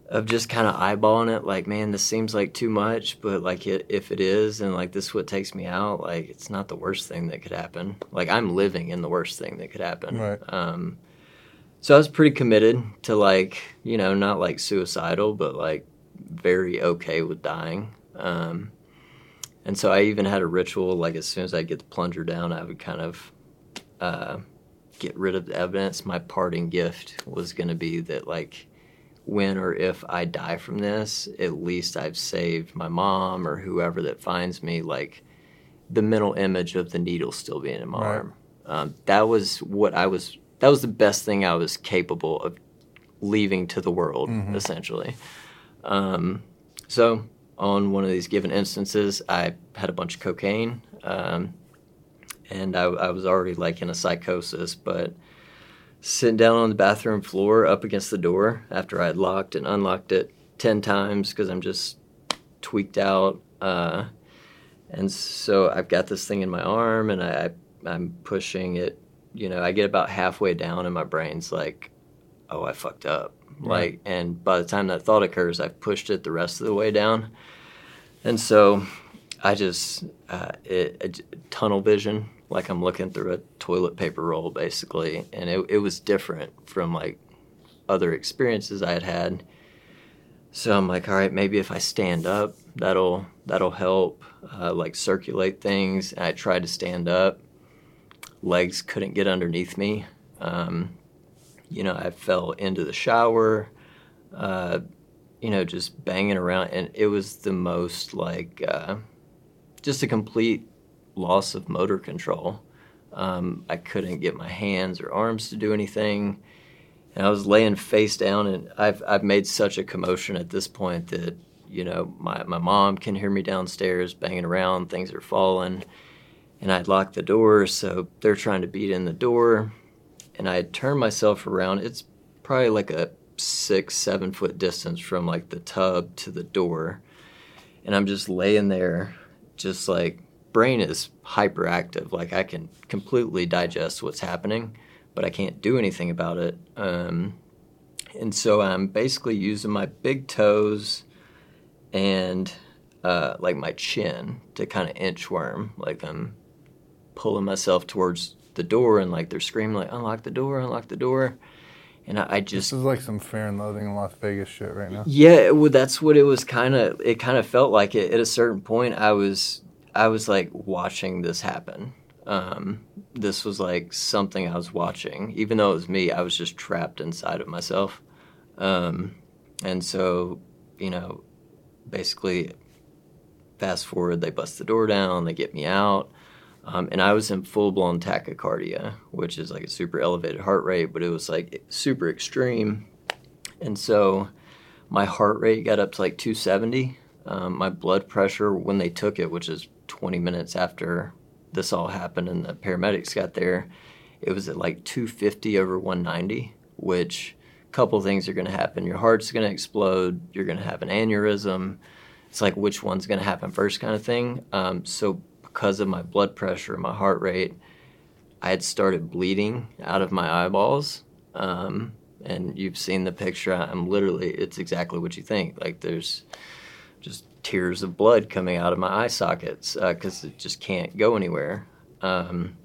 [SPEAKER 1] of just kind of eyeballing it, like, man, this seems like too much, but like, it, if it is, and like this is what takes me out, like, it's not the worst thing that could happen. Like, I'm living in the worst thing that could happen.
[SPEAKER 2] Right.
[SPEAKER 1] Um, so I was pretty committed to like, you know, not like suicidal, but like very okay with dying. Um, and so I even had a ritual, like as soon as I get the plunger down, I would kind of uh, get rid of the evidence. My parting gift was going to be that, like, when or if I die from this, at least I've saved my mom or whoever that finds me, like, the mental image of the needle still being in my
[SPEAKER 2] Right.
[SPEAKER 1] arm. Um, that was what I was, that was the best thing I was capable of leaving to the world, essentially. Um, so, on one of these given instances, I had a bunch of cocaine, um, and I, I was already like in a psychosis. But sitting down on the bathroom floor, up against the door, after I had locked and unlocked it ten times because I'm just tweaked out. Uh, and so I've got this thing in my arm, and I, I I'm pushing it. You know, I get about halfway down, and my brain's like, "Oh, I fucked up." Like, and by the time that thought occurs, I've pushed it the rest of the way down, and so I just uh, it, it, tunnel vision, like I'm looking through a toilet paper roll, basically, and it it was different from like other experiences I had had. So I'm like, all right, maybe if I stand up, that'll that'll help, uh, like circulate things. And I tried to stand up, legs couldn't get underneath me. Um, you know, I fell into the shower, uh, you know, just banging around, and it was the most like uh, just a complete loss of motor control. Um, I couldn't get my hands or arms to do anything. And I was laying face down, and I've I've made such a commotion at this point that you know my my mom can hear me downstairs banging around, things are falling, and I'd locked the door, so they're trying to beat in the door, and I had turned myself around. It's probably like a six seven foot distance from like the tub to the door, and I'm just laying there, just like brain is hyperactive. Like I can completely digest what's happening, but I can't do anything about it. Um, and so I'm basically using my big toes and uh, like my chin to kind of inchworm. Like I'm pulling myself towards the door, and like they're screaming like "Unlock the door! Unlock the door!" and I, I just
[SPEAKER 2] This is like some fear and loathing in Las Vegas shit right now.
[SPEAKER 1] yeah, well, that's what it was kind of. It kind of felt like it. At a certain point, I was, I was like watching this happen. Um, this was like something I was watching, even though it was me. I was just trapped inside of myself, um, and so, you know, basically, fast forward, they bust the door down, they get me out. Um, and I was in full blown tachycardia, which is like a super elevated heart rate, but it was like super extreme. And so my heart rate got up to like 270. Um, my blood pressure when they took it, which is 20 minutes after this all happened and the paramedics got there, it was at like 250 over 190, which a couple things are going to happen. Your heart's going to explode. You're going to have an aneurysm. It's like which one's going to happen first, kind of thing. Um, so because of my blood pressure, my heart rate, I had started bleeding out of my eyeballs. Um, and you've seen the picture. I'm literally, it's exactly what you think. Like there's just tears of blood coming out of my eye sockets because uh, it just can't go anywhere. Um,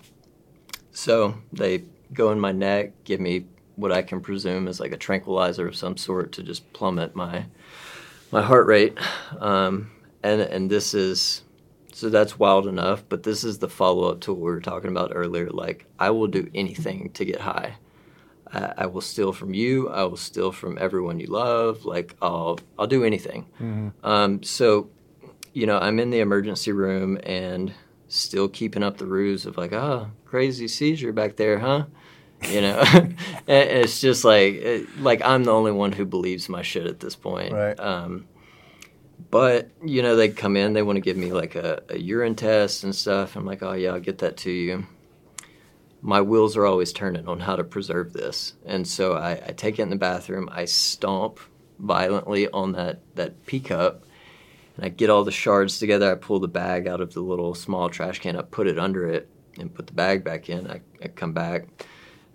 [SPEAKER 1] so they go in my neck, give me what I can presume is like a tranquilizer of some sort to just plummet my my heart rate. Um, and and this is so that's wild enough. But this is the follow up to what we were talking about earlier. Like I will do anything to get high. I, I will steal from you. I will steal from everyone you love. Like I'll I'll do anything.
[SPEAKER 2] Mm-hmm.
[SPEAKER 1] Um, so, you know, I'm in the emergency room and still keeping up the ruse of like, oh, crazy seizure back there, huh? You know, (laughs) and it's just like it, like I'm the only one who believes my shit at this point.
[SPEAKER 2] Right.
[SPEAKER 1] Um, but you know, they come in, they want to give me like a, a urine test and stuff. I'm like, oh yeah, I'll get that to you my wheels are always turning on how to preserve this. And so I, I, take it in the bathroom, I stomp violently on that, that pee cup, and I get all the shards together. I pull the bag out of the little small trash can, I put it under it, and put the bag back in. I, I come back,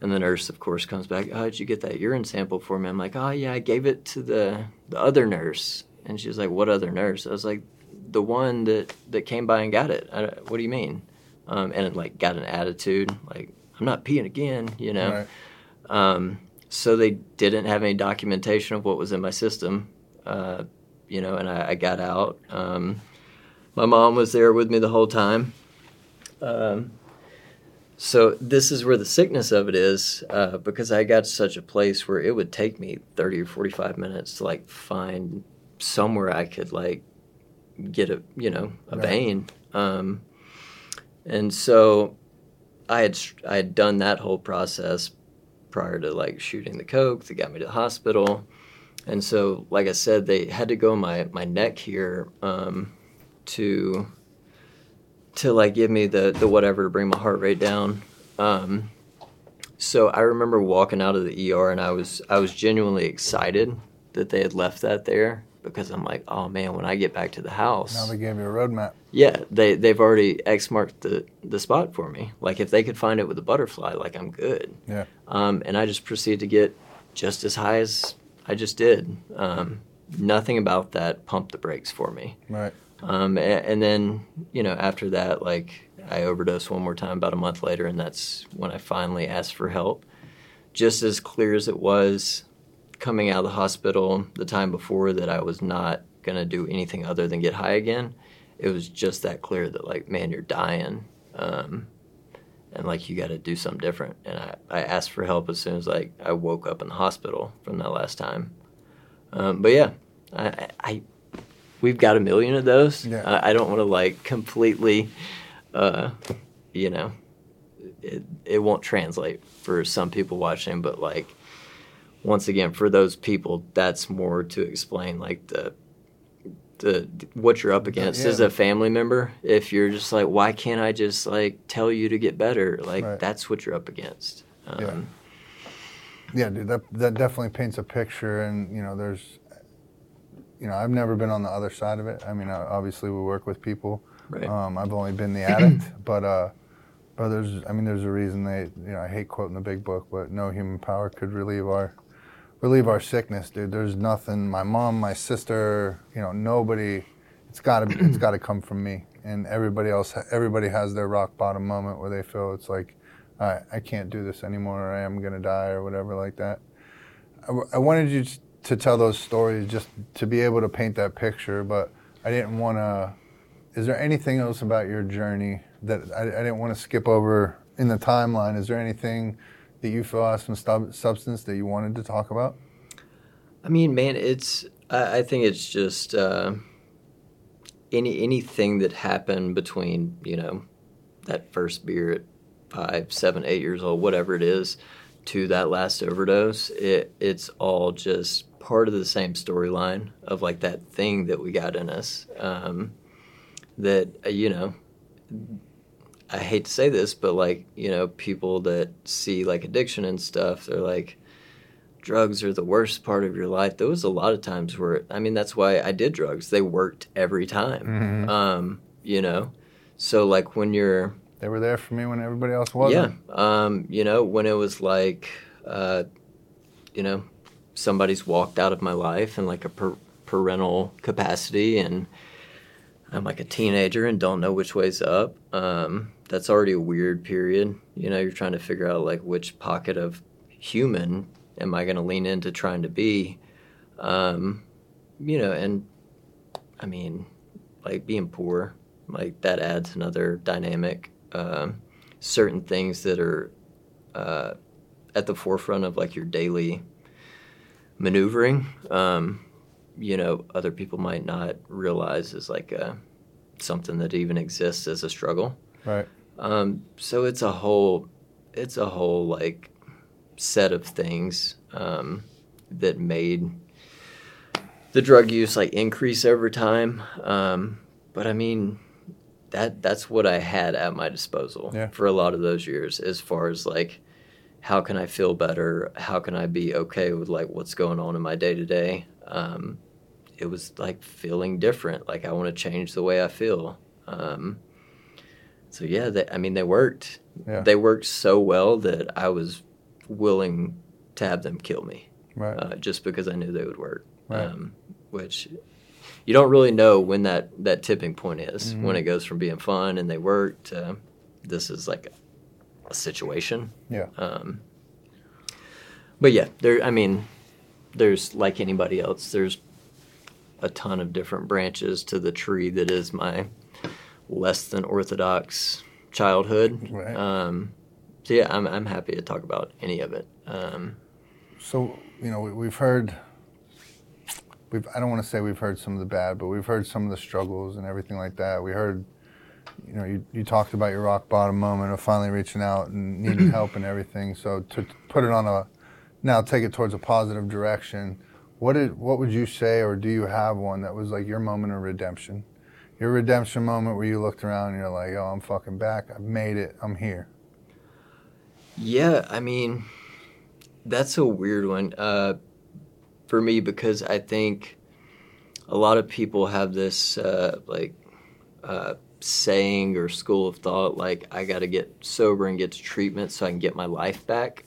[SPEAKER 1] and the nurse, of course, comes back. Oh, did you get that urine sample for me? I'm like, oh, yeah, I gave it to the, the other nurse. And she's like, what other nurse? I was like, the one that, that came by and got it. I, what do you mean? Um, and it, like got an attitude, like I'm not peeing again, you know.
[SPEAKER 2] Right.
[SPEAKER 1] Um, so they didn't have any documentation of what was in my system, uh, you know, and I, I got out. Um, my mom was there with me the whole time. Um, so this is where the sickness of it is, uh, because I got to such a place where it would take me 30 or 45 minutes to like find somewhere I could like get a, you know, a
[SPEAKER 2] Right.
[SPEAKER 1] vein. Um, and so I had I had done that whole process prior to like shooting the coke that got me to the hospital, and so like I said, they had to go my my neck here um, to to like give me the the whatever to bring my heart rate down. Um, so I remember walking out of the ER and I was I was genuinely excited that they had left that there because I'm like, oh man, when I get back to the house,
[SPEAKER 2] Now they gave you a roadmap.
[SPEAKER 1] yeah, they they've already X marked the the spot for me. Like if they could find it with a butterfly, like I'm good.
[SPEAKER 2] Yeah.
[SPEAKER 1] Um, and I just proceeded to get just as high as I just did. Um, nothing about that pumped the brakes for me.
[SPEAKER 2] Right.
[SPEAKER 1] Um, a- and, then you know after that, like I overdosed one more time about a month later, and that's when I finally asked for help. Just as clear as it was coming out of the hospital the time before that I was not gonna do anything other than get high again. It was just that clear that like, man, you're dying, um, and like you got to do something different. And I, I asked for help as soon as like I woke up in the hospital from that last time. Um, but yeah, I, I, I we've got a million of those.
[SPEAKER 2] Yeah.
[SPEAKER 1] I, I don't want to like completely, uh, you know, it it won't translate for some people watching, but like once again for those people, that's more to explain like the. The, what you're up against as a family member if you're just like why can't i just like tell you to get better like
[SPEAKER 2] Right.
[SPEAKER 1] that's what you're up against um,
[SPEAKER 2] Yeah. Yeah, dude, that that definitely paints a picture, and you know, there's, you know, I've never been on the other side of it. I mean, obviously, we work with people.
[SPEAKER 1] Right.
[SPEAKER 2] Um, I've only been the (clears throat) addict, but uh, but there's, I mean, there's a reason they, you know, I hate quoting the big book, but no human power could relieve our, relieve our sickness, dude. There's nothing. My mom, my sister, you know, nobody. It's gotta, it's gotta come from me, and everybody else. Everybody has their rock bottom moment where they feel it's like, I, I can't do this anymore, or I am gonna die, or whatever like that. I, I wanted you to tell those stories just to be able to paint that picture, but I didn't want to. Is there anything else about your journey that I, I didn't want to skip over in the timeline? Is there anything that you feel has some stub- substance that you wanted to talk about?
[SPEAKER 1] I mean, man, it's. I, I think it's just uh, any anything that happened between you know that first beer at five, seven, eight years old, whatever it is, to that last overdose. It it's all just part of the same storyline of like that thing that we got in us. Um, that uh, you know, I hate to say this, but like you know, people that see like addiction and stuff, they're like, drugs are the worst part of your life. There was a lot of times where I mean, that's why I did drugs. They worked every time.
[SPEAKER 2] Mhm.
[SPEAKER 1] Um, you know, so like when you're
[SPEAKER 2] They were there for me when everybody else wasn't.
[SPEAKER 1] yeah. Um, you know, when it was like, uh, you know, somebody's walked out of my life in like a per- parental capacity and I'm like a teenager and don't know which way's up. Um, that's already a weird period. You know, you're trying to figure out like which pocket of human am I going to lean into trying to be. Um, you know, and I mean, like being poor, like that adds another dynamic. Um, certain things that are uh, at the forefront of like your daily maneuvering, um, you know, other people might not realize is like a, something that even exists as a struggle.
[SPEAKER 2] Right.
[SPEAKER 1] Um, so it's a whole, it's a whole like set of things um, that made the drug use like increase over time. Um, but I mean, that that's what I had at my disposal
[SPEAKER 2] Yeah.
[SPEAKER 1] for a lot of those years, as far as like how can I feel better? How can I be okay with like what's going on in my day to day? Um, It was like feeling different. Like I want to change the way I feel. Um, so yeah, they, I mean they worked.
[SPEAKER 2] Yeah.
[SPEAKER 1] They worked so well that I was willing to have them kill me
[SPEAKER 2] Right.
[SPEAKER 1] uh, just because I knew they would work.
[SPEAKER 2] Right.
[SPEAKER 1] Um, which you don't really know when that, that tipping point is,
[SPEAKER 2] Mhm.
[SPEAKER 1] when it goes from being fun and they work to this is like a, a situation.
[SPEAKER 2] yeah.
[SPEAKER 1] Um, but yeah, there. I mean, there's like anybody else. There's a ton of different branches to the tree that is my less than orthodox childhood.
[SPEAKER 2] Right.
[SPEAKER 1] Um, so yeah, I'm I'm happy to talk about any of it. Um,
[SPEAKER 2] So you know we, we've heard. We've I don't want to say we've heard some of the bad, but we've heard some of the struggles and everything like that. We heard, you know, you, you talked about your rock bottom moment of finally reaching out and needing (clears throat) help and everything. So to put it on a now take it towards a positive direction. What did what would you say, or do you have one that was like your moment of redemption? Your redemption moment where you looked around and you're like, "Oh, I'm fucking back. I've made it. I'm here."
[SPEAKER 1] Yeah, I mean, that's a weird one uh, for me because I think a lot of people have this uh, like uh, saying or school of thought like I got to get sober and get to treatment so I can get my life back.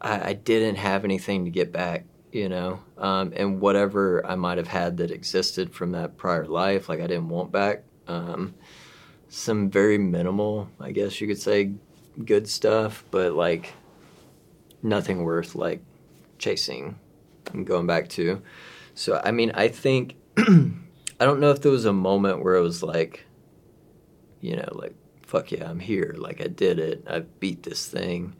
[SPEAKER 1] I, I didn't have anything to get back, you know, um, and whatever I might have had that existed from that prior life, like I didn't want back. Um, some very minimal, I guess you could say, good stuff, but like nothing worth like chasing and going back to. So I mean, I think (clears throat) I don't know if there was a moment where it was like, you know, like fuck yeah, I'm here, like I did it, I beat this thing.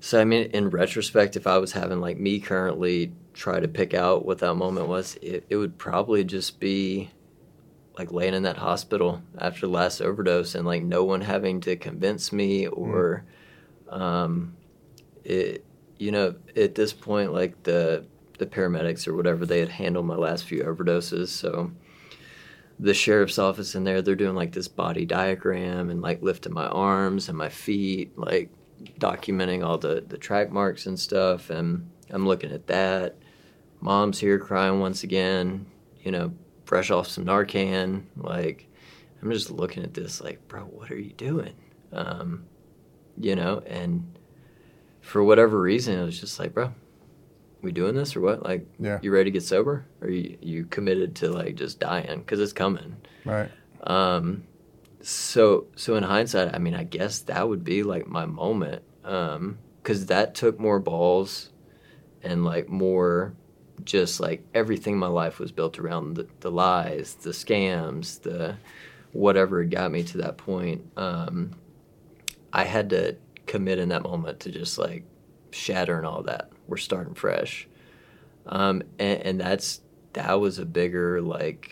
[SPEAKER 1] So I mean, in retrospect, if I was having like me currently try to pick out what that moment was, it, it would probably just be like laying in that hospital after the last overdose and like no one having to convince me or um it you know at this point like the the paramedics or whatever they had handled my last few overdoses. So the sheriff's office in there they're doing like this body diagram and like lifting my arms and my feet like documenting all the the track marks and stuff and i'm looking at that. Mom's here crying once again you know fresh off some narcan like i'm just looking at this like bro what are you doing? Um you know and for whatever reason it was just like bro we doing this or what? Like
[SPEAKER 2] Yeah.
[SPEAKER 1] you ready to get sober? Or you, you committed to like just dying? Because it's coming.
[SPEAKER 2] Right.
[SPEAKER 1] um, so so in hindsight, I mean, I guess that would be like my moment, um, because that took more balls and like more just like everything in my life was built around the, the lies, the scams, the whatever got me to that point. Um, I had to commit in that moment to just like shattering all that. We're starting fresh. Um, and, and that's that was a bigger like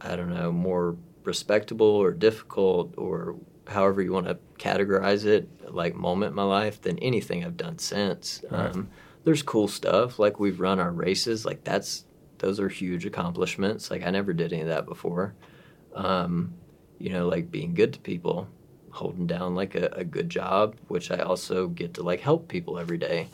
[SPEAKER 1] I don't know more respectable or difficult or however you want to categorize it like moment in my life than anything I've done since. Right. Um, there's cool stuff like we've run our races like that's those are huge accomplishments like I never did any of that before. Um, you know like being good to people, holding down like a, a good job, which I also get to like help people every day.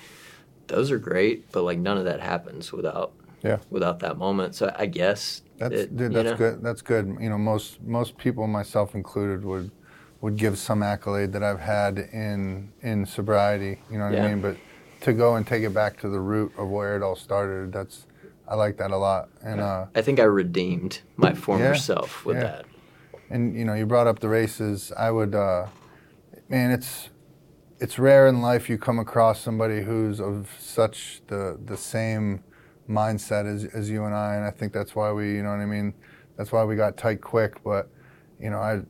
[SPEAKER 1] Those are great, but like none of that happens without yeah without that moment. So I guess
[SPEAKER 2] that's it, dude, that's know? good. That's good. You know, most most people, myself included, would would give some accolade that I've had in in sobriety. You know what yeah. I mean? But to go and take it back to the root of where it all started, that's I like that a lot. And uh,
[SPEAKER 1] I think I redeemed my former yeah, self with yeah. that.
[SPEAKER 2] And you know, you brought up the races. I would, uh, man, it's it's rare in life you come across somebody who's of such the the same mindset as, as you and I, and I think that's why we, you know what I mean. That's why we got tight quick. But you know, I,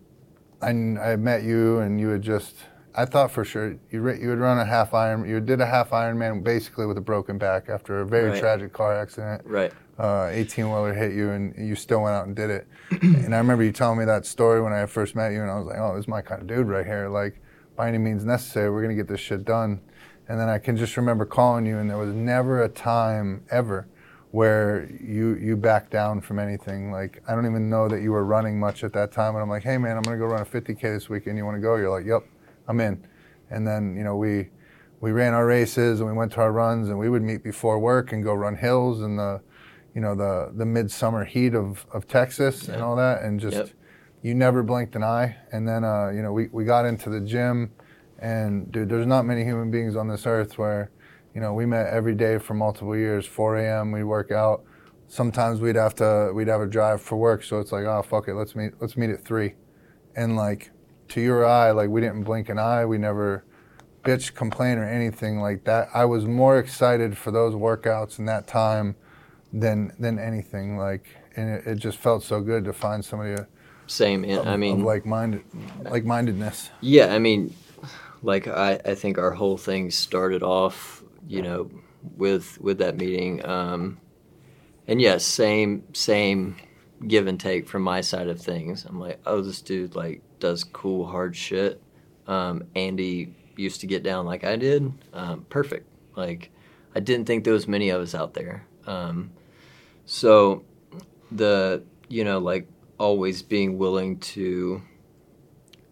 [SPEAKER 2] I, I met you, and you had just. I thought for sure you you would run a half iron. You did a half Ironman basically with a broken back after a very right. tragic car accident.
[SPEAKER 1] Right.
[SPEAKER 2] Uh, 18 wheeler hit you, and you still went out and did it. (clears throat) and I remember you telling me that story when I first met you, and I was like, "Oh, this is my kind of dude right here. Like, by any means necessary, we're gonna get this shit done." And then I can just remember calling you, and there was never a time ever where you you back down from anything. Like I don't even know that you were running much at that time, and I'm like, hey man, I'm gonna go run a 50k this weekend. You want to go? You're like, yep, I'm in. And then you know we we ran our races and we went to our runs, and we would meet before work and go run hills in the you know the the midsummer heat of of Texas and all that, and just. Yep. You never blinked an eye, and then uh, you know we, we got into the gym, and dude, there's not many human beings on this earth where you know, we met every day for multiple years. 4 a.m. we work out. Sometimes we'd have to we'd have a drive for work, so it's like, oh fuck it, let's meet let's meet at three. And like to your eye, like we didn't blink an eye. We never bitch, complain, or anything like that. I was more excited for those workouts in that time than than anything. Like, and it, it just felt so good to find somebody. Uh,
[SPEAKER 1] Same. Of, I mean,
[SPEAKER 2] like minded, like mindedness.
[SPEAKER 1] Yeah, I mean, like I, I think our whole thing started off you know, with with that meeting. Um, and yes, same same give and take from my side of things. I'm like, oh, this dude like does cool hard shit. Um, Andy used to get down like I did. Um, perfect. Like I didn't think there was many of us out there. Um, so the you know like always being willing to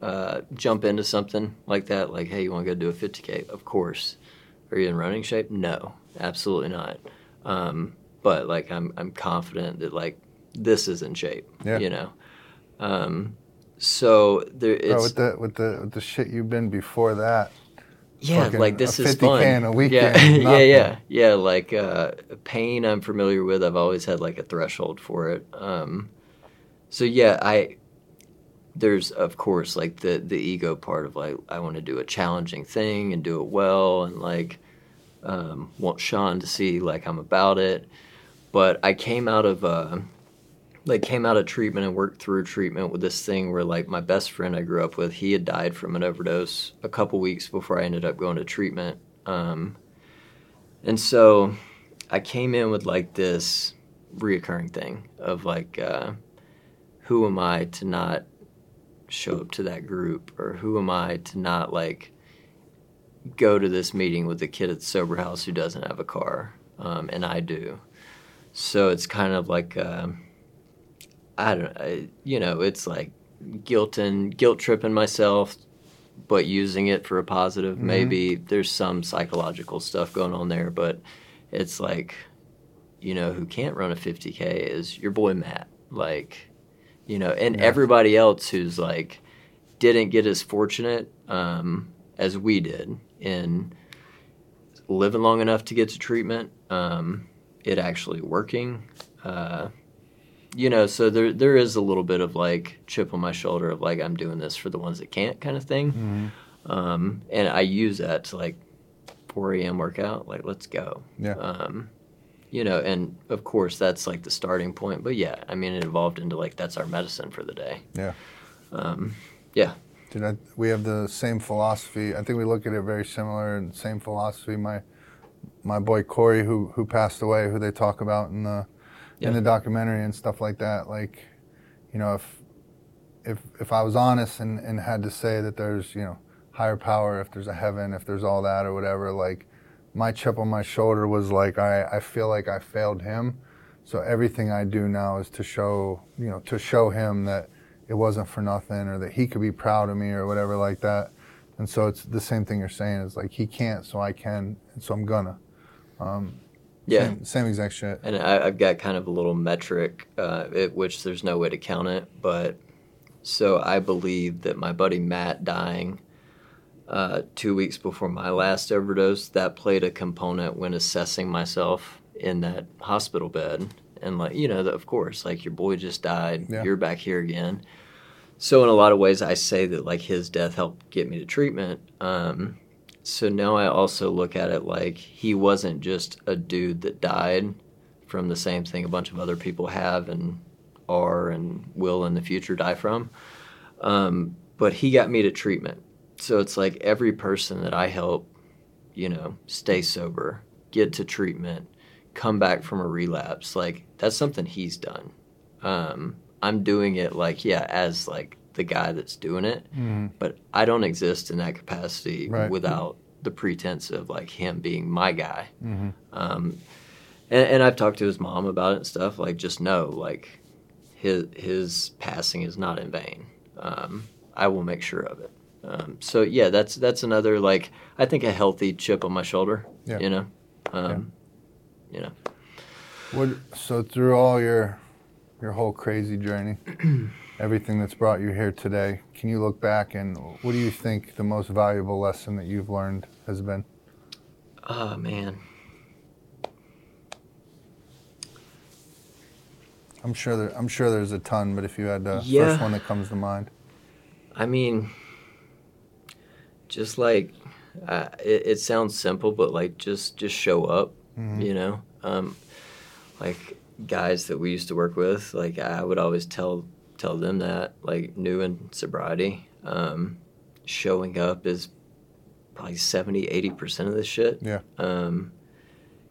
[SPEAKER 1] uh, jump into something like that, like hey, you want to go do a 50k? Of course. Are you in running shape? No, absolutely not. Um, but like I'm I'm confident that like this is in shape. Yeah. You know. Um, so there it's
[SPEAKER 2] with the with the with the shit you've been before that.
[SPEAKER 1] Yeah, like this is fun.
[SPEAKER 2] Can a
[SPEAKER 1] weekend, yeah, (laughs) yeah, yeah, yeah. Like uh, pain, I'm familiar with. I've always had like a threshold for it. Um, so yeah, I there's of course like the the ego part of like I want to do a challenging thing and do it well and like um, want Shawn to see like I'm about it. But I came out of uh, like came out of treatment and worked through treatment with this thing where like my best friend I grew up with he had died from an overdose a couple weeks before I ended up going to treatment. Um, and so I came in with like this reoccurring thing of like uh, who am I to not show up to that group or who am I to not like go to this meeting with the kid at the sober house who doesn't have a car um, and I do. So it's kind of like uh, I don't I, you know it's like guilt and guilt tripping myself but using it for a positive mm-hmm. maybe there's some psychological stuff going on there but it's like you know who can't run a 50k is your boy Matt like you know, and yeah. everybody else who's like didn't get as fortunate um, as we did in living long enough to get to treatment, um, it actually working. Uh, you know, so there there is a little bit of like chip on my shoulder of like I'm doing this for the ones that can't kind of thing, mm-hmm. um, and I use that to like 4 a.m. workout. Like, let's go.
[SPEAKER 2] Yeah.
[SPEAKER 1] Um, you know, and of course that's like the starting point. But yeah, I mean, it evolved into like that's our medicine for the day.
[SPEAKER 2] Yeah.
[SPEAKER 1] Um, yeah.
[SPEAKER 2] Dude, I, we have the same philosophy. I think we look at it very similar and same philosophy. My my boy Corey, who who passed away, who they talk about in the
[SPEAKER 1] Yeah.
[SPEAKER 2] in the documentary and stuff like that. Like, you know, if if if I was honest and and had to say that there's you know higher power, if there's a heaven, if there's all that or whatever, like my chip on my shoulder was like I I feel like I failed him. So everything I do now is to show you know to show him that it wasn't for nothing or that he could be proud of me or whatever like that. And so it's the same thing you're saying is like he can't, so I can, and so I'm gonna. Um,
[SPEAKER 1] Yeah.
[SPEAKER 2] Same, same exact shit.
[SPEAKER 1] And I, I've got kind of a little metric, uh, it, which there's no way to count it, but so I believe that my buddy Matt dying uh, two weeks before my last overdose, that played a component when assessing myself in that hospital bed. And like, you know, of course, like your boy just died,
[SPEAKER 2] Yeah.
[SPEAKER 1] you're back here again. So in a lot of ways, I say that like his death helped get me to treatment. Um, so now I also look at it like he wasn't just a dude that died from the same thing a bunch of other people have and are and will in the future die from. Um, but he got me to treatment. So it's like every person that I help, you know, stay sober, get to treatment, come back from a relapse, like that's something he's done. Um, I'm doing it like, yeah, as like the guy that's doing it,
[SPEAKER 2] Mhm.
[SPEAKER 1] but I don't exist in that capacity
[SPEAKER 2] Right.
[SPEAKER 1] without the pretense of like him being my guy.
[SPEAKER 2] Mhm.
[SPEAKER 1] Um, and, and I've talked to his mom about it and stuff. Like, just know, like, his his passing is not in vain. Um, I will make sure of it. Um, so yeah, that's that's another like I think a healthy chip on my shoulder.
[SPEAKER 2] Yeah.
[SPEAKER 1] You know, um, you know.
[SPEAKER 2] What, so through all your your whole crazy journey, (clears throat) everything that's brought you here today, can you look back and what do you think the most valuable lesson that you've learned has been?
[SPEAKER 1] Oh man,
[SPEAKER 2] I'm sure there, I'm sure there's a ton, but if you had the
[SPEAKER 1] Yeah.
[SPEAKER 2] first one that comes to mind.
[SPEAKER 1] I mean, just like uh, it, it sounds simple, but like just just show up.
[SPEAKER 2] Mhm.
[SPEAKER 1] You know, um, like guys that we used to work with, like I would always tell tell them that, like new in sobriety, um, showing up is probably 70, 80 percent of the shit.
[SPEAKER 2] Yeah.
[SPEAKER 1] Um,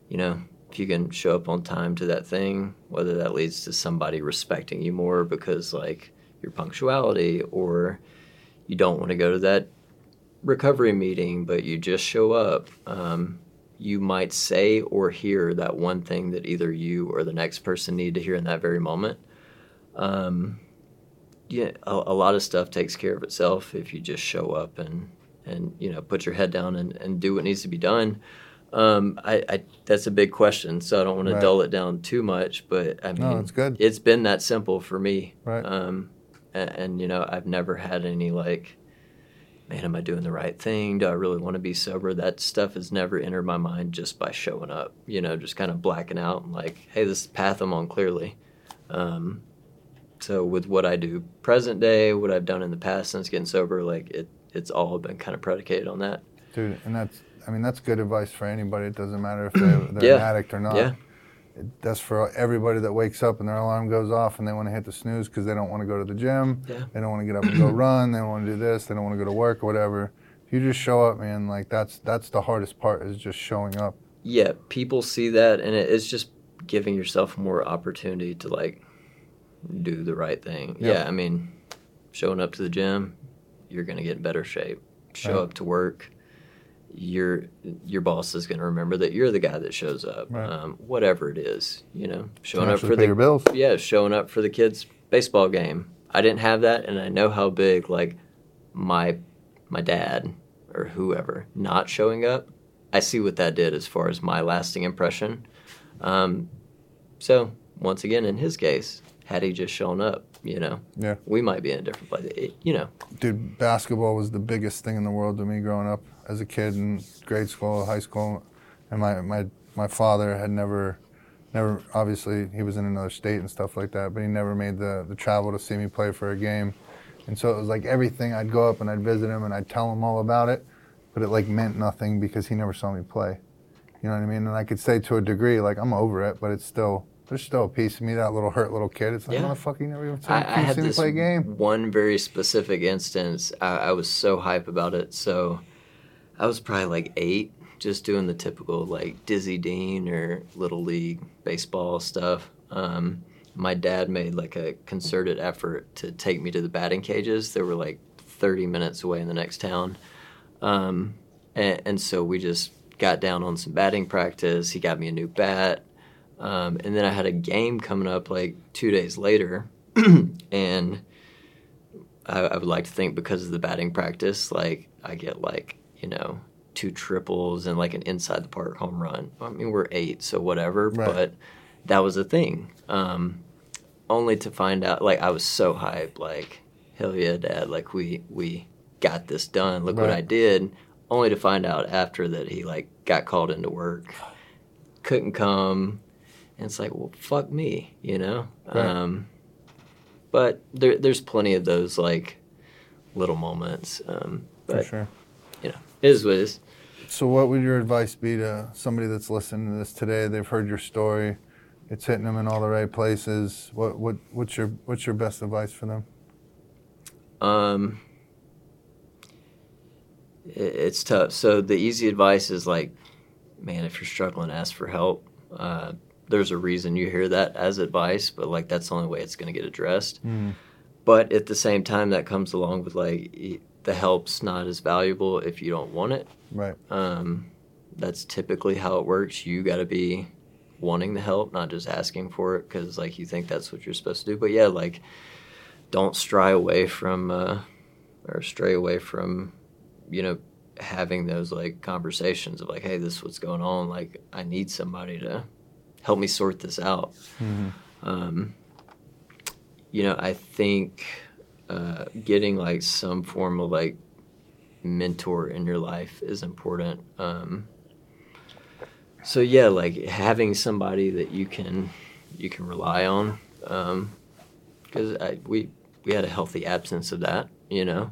[SPEAKER 1] you know, if you can show up on time to that thing, whether that leads to somebody respecting you more because like your punctuality or you don't want to go to that recovery meeting, but you just show up. Um, you might say or hear that one thing that either you or the next person need to hear in that very moment. Um, yeah, a, a lot of stuff takes care of itself if you just show up and and you know put your head down and, and do what needs to be done. Um, I, I that's a big question, so I don't want to dull it down too much. But I mean,
[SPEAKER 2] No, it's good.
[SPEAKER 1] It's been that simple for me.
[SPEAKER 2] Right.
[SPEAKER 1] Um, and, and you know, I've never had any like, man, am I doing the right thing? Do I really want to be sober? That stuff has never entered my mind just by showing up. You know, just kind of blacking out and like, hey, this is the path I'm on clearly. Um, so with what I do present day, what I've done in the past since getting sober, like it, it's all been kind of predicated on that.
[SPEAKER 2] Dude, and that's I mean that's good advice for anybody. It doesn't matter if they're, (clears throat) they're
[SPEAKER 1] Yeah.
[SPEAKER 2] an addict or not.
[SPEAKER 1] Yeah.
[SPEAKER 2] That's for everybody that wakes up and their alarm goes off and they want to hit the snooze because they don't want to go to the gym.
[SPEAKER 1] Yeah.
[SPEAKER 2] They don't want to get up and go (clears throat) run. They don't want to do this. They don't want to go to work or whatever. If you just show up, man, like that's that's the hardest part is just showing up.
[SPEAKER 1] yeah, people see that, and it's just giving yourself more opportunity to like do the right thing.
[SPEAKER 2] Yeah.
[SPEAKER 1] Yeah, I mean, showing up to the gym, you're gonna get in better shape. Show
[SPEAKER 2] Right.
[SPEAKER 1] up to work, your your boss is gonna remember that you're the guy that shows up.
[SPEAKER 2] Right.
[SPEAKER 1] Um, whatever it is, you know, showing up for the
[SPEAKER 2] your bills.
[SPEAKER 1] yeah, showing up for the kids' baseball game. I didn't have that, and I know how big like my my dad or whoever not showing up. I see what that did as far as my lasting impression. Um, so once again, in his case, had he just shown up, you know,
[SPEAKER 2] Yeah.
[SPEAKER 1] we might be in a different place. It, you know,
[SPEAKER 2] Dude, basketball was the biggest thing in the world to me growing up as a kid in grade school, high school, and my my my father had never, never obviously he was in another state and stuff like that, but he never made the the travel to see me play for a game, and so it was like everything. I'd go up and I'd visit him and I'd tell him all about it, but it like meant nothing because he never saw me play. You know what I mean? And I could say to a degree, like I'm over it, but it's still there's still a piece of me, that little hurt little kid. It's like,
[SPEAKER 1] Yeah.
[SPEAKER 2] motherfucker, you never even
[SPEAKER 1] I, I
[SPEAKER 2] seen,
[SPEAKER 1] had
[SPEAKER 2] seen me
[SPEAKER 1] this
[SPEAKER 2] play a game.
[SPEAKER 1] one very specific instance. I, I was so hype about it. So I was probably like eight, just doing the typical like Dizzy Dean or Little League baseball stuff. Um, my dad made like a concerted effort to take me to the batting cages. They were like 30 minutes away in the next town. Um, and, and so we just got down on some batting practice. He got me a new bat. Um, and then I had a game coming up like two days later. (clears throat) and I, I would like to think because of the batting practice, like I get like, you know, two triples and like an inside the park home run. I mean, we're eight, so whatever.
[SPEAKER 2] Right.
[SPEAKER 1] But that was a thing. Um, only to find out, like, I was so hyped, like, hell yeah, dad, like, we, we got this done. Look what I did. Only to find out after that he, like, got called into work, couldn't come. And it's like, well, fuck me, you know?
[SPEAKER 2] Right.
[SPEAKER 1] Um, but there, there's plenty of those, like, little moments. Um,
[SPEAKER 2] For sure.
[SPEAKER 1] You know, it is what is.
[SPEAKER 2] So, what would your advice be to somebody that's listening to this today? They've heard your story. It's hitting them in all the right places. What what what's your what's your best advice for them?
[SPEAKER 1] Um, it, it's tough. So the easy advice is like, man, if you're struggling, ask for help. Uh, there's a reason you hear that as advice, but like that's the only way it's going to get addressed.
[SPEAKER 2] Mm.
[SPEAKER 1] But at the same time, that comes along with like the help's not as valuable if you don't want it.
[SPEAKER 2] Right.
[SPEAKER 1] Um, that's typically how it works. You got to be wanting the help, not just asking for it because like you think that's what you're supposed to do. But yeah, like don't stray away from uh, or stray away from you know having those like conversations of like, hey, this is what's going on. Like I need somebody to help me sort this out.
[SPEAKER 2] Mhm.
[SPEAKER 1] Um, you know, I think uh, getting like some form of like mentor in your life is important. Um, so yeah, like having somebody that you can you can rely on, because I we we had a healthy absence of that. You know,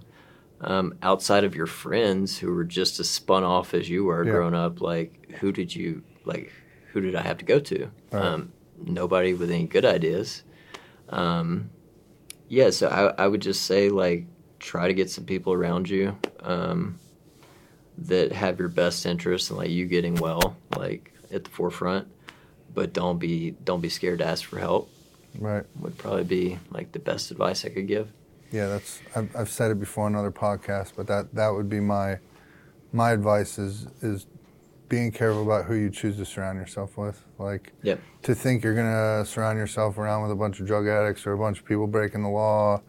[SPEAKER 1] um, outside of your friends who were just as spun off as you were
[SPEAKER 2] Yeah.
[SPEAKER 1] growing up, like who did you like? Who did I have to go to?
[SPEAKER 2] Right.
[SPEAKER 1] Um, nobody with any good ideas. Um, yeah, so I, I would just say like try to get some people around you um, that have your best interest and like you getting well, like at the forefront. But don't be don't be scared to ask for help.
[SPEAKER 2] Right.
[SPEAKER 1] Would probably be like the best advice I could give.
[SPEAKER 2] Yeah, that's I've, I've said it before on other podcasts, but that that would be my my advice is is being careful about who you choose to surround yourself with. Like
[SPEAKER 1] Yep.
[SPEAKER 2] to think you're gonna surround yourself around with a bunch of drug addicts or a bunch of people breaking the law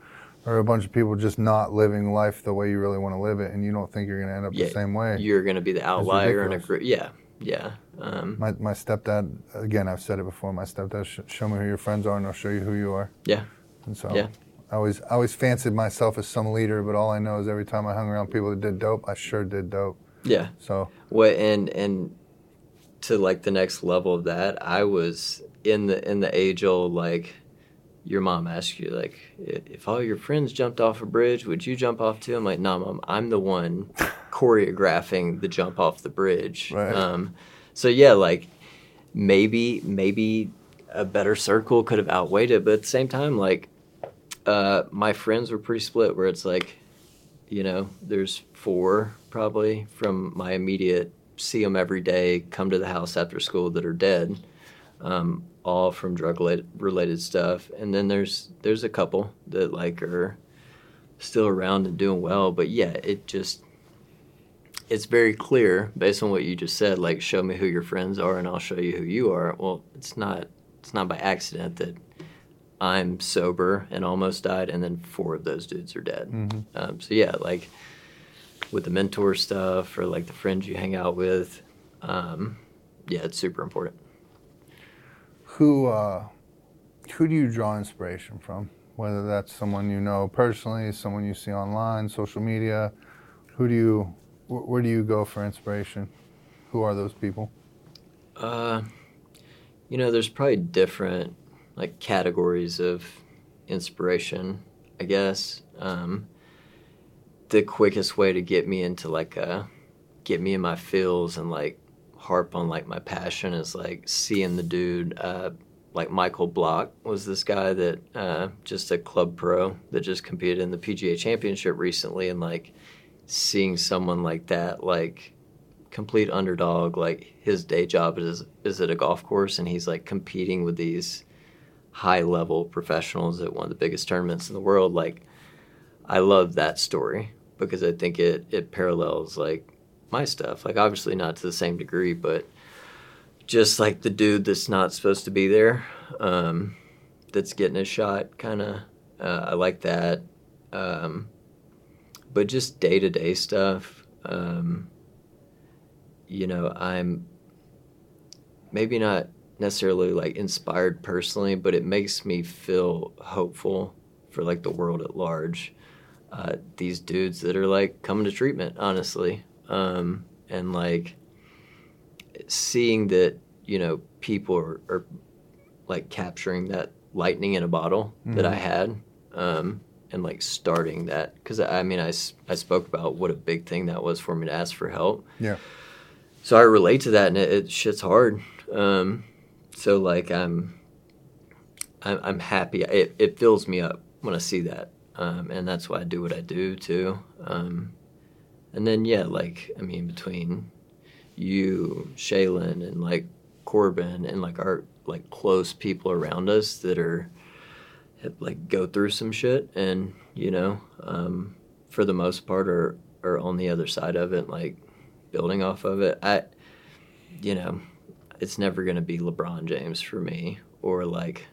[SPEAKER 2] or a bunch of people just not living life the way you really want to live it and you don't think you're gonna end up
[SPEAKER 1] Yeah,
[SPEAKER 2] the same way.
[SPEAKER 1] You're gonna be the outlier in a group. Yeah, yeah. Um,
[SPEAKER 2] My my stepdad again I've said it before, my stepdad sh- show me who your friends are and I'll show you who you are.
[SPEAKER 1] Yeah.
[SPEAKER 2] And so
[SPEAKER 1] Yeah.
[SPEAKER 2] I always I always fancied myself as some leader, but all I know is every time I hung around people that did dope, I sure did dope.
[SPEAKER 1] Yeah.
[SPEAKER 2] So
[SPEAKER 1] What and and to like the next level of that, I was in the in the age old like your mom asked you like if all your friends jumped off a bridge, would you jump off too? I'm like, no, mom, I'm the one (laughs) choreographing the jump off the bridge.
[SPEAKER 2] Right.
[SPEAKER 1] Um, so yeah, like maybe maybe a better circle could have outweighed it, but at the same time, like uh, my friends were pretty split. Where it's like, you know, there's four probably from my immediate see them every day, come to the house after school that are dead, um, all from drug related, stuff. And then there's there's a couple that like are still around and doing well. But yeah, it just it's very clear based on what you just said. Like, show me who your friends are, and I'll show you who you are. Well, it's not it's not by accident that I'm sober and almost died, and then four of those dudes are dead.
[SPEAKER 2] Mhm.
[SPEAKER 1] Um, so yeah, like with the mentor stuff or like the friends you hang out with, um, yeah, it's super important.
[SPEAKER 2] who uh, who do you draw inspiration from? Whether that's someone you know personally, someone you see online, social media. Who do you wh- where do you go for inspiration? Who are those people?
[SPEAKER 1] Uh, you know, there's probably different like categories of inspiration, I guess. Um, the quickest way to get me into like a get me in my feels and like harp on like my passion is like seeing the dude uh, like Michael Block was this guy that uh, just a club pro that just competed in the PGA Championship recently, and like seeing someone like that, like complete underdog, like his day job is is at a golf course, and he's like competing with these high level professionals at one of the biggest tournaments in the world. Like, I love that story because I think it it parallels like my stuff. Like, obviously not to the same degree, but just like the dude that's not supposed to be there, um, that's getting a shot. Kind of, uh, I like that. Um, but just day to day stuff. Um, you know, I'm maybe not necessarily like inspired personally, but it makes me feel hopeful for like the world at large. Uh, these dudes that are like coming to treatment, honestly, um, and like seeing that you know people are, are like capturing that lightning in a bottle mm-hmm. that I had, um, and like starting that because I mean I, I spoke about what a big thing that was for me to ask for help.
[SPEAKER 2] Yeah.
[SPEAKER 1] So I relate to that, and it, it shit's hard. Um, so like I'm, I'm, I'm happy. It, it fills me up when I see that, um, and that's why I do what I do too. Um, and then yeah, like I mean between you, Shaylin, and like Corbin, and like our like close people around us that are like go through some shit, and you know, um, for the most part, are are on the other side of it, like building off of it. I, you know, it's never to be LeBron James for me or like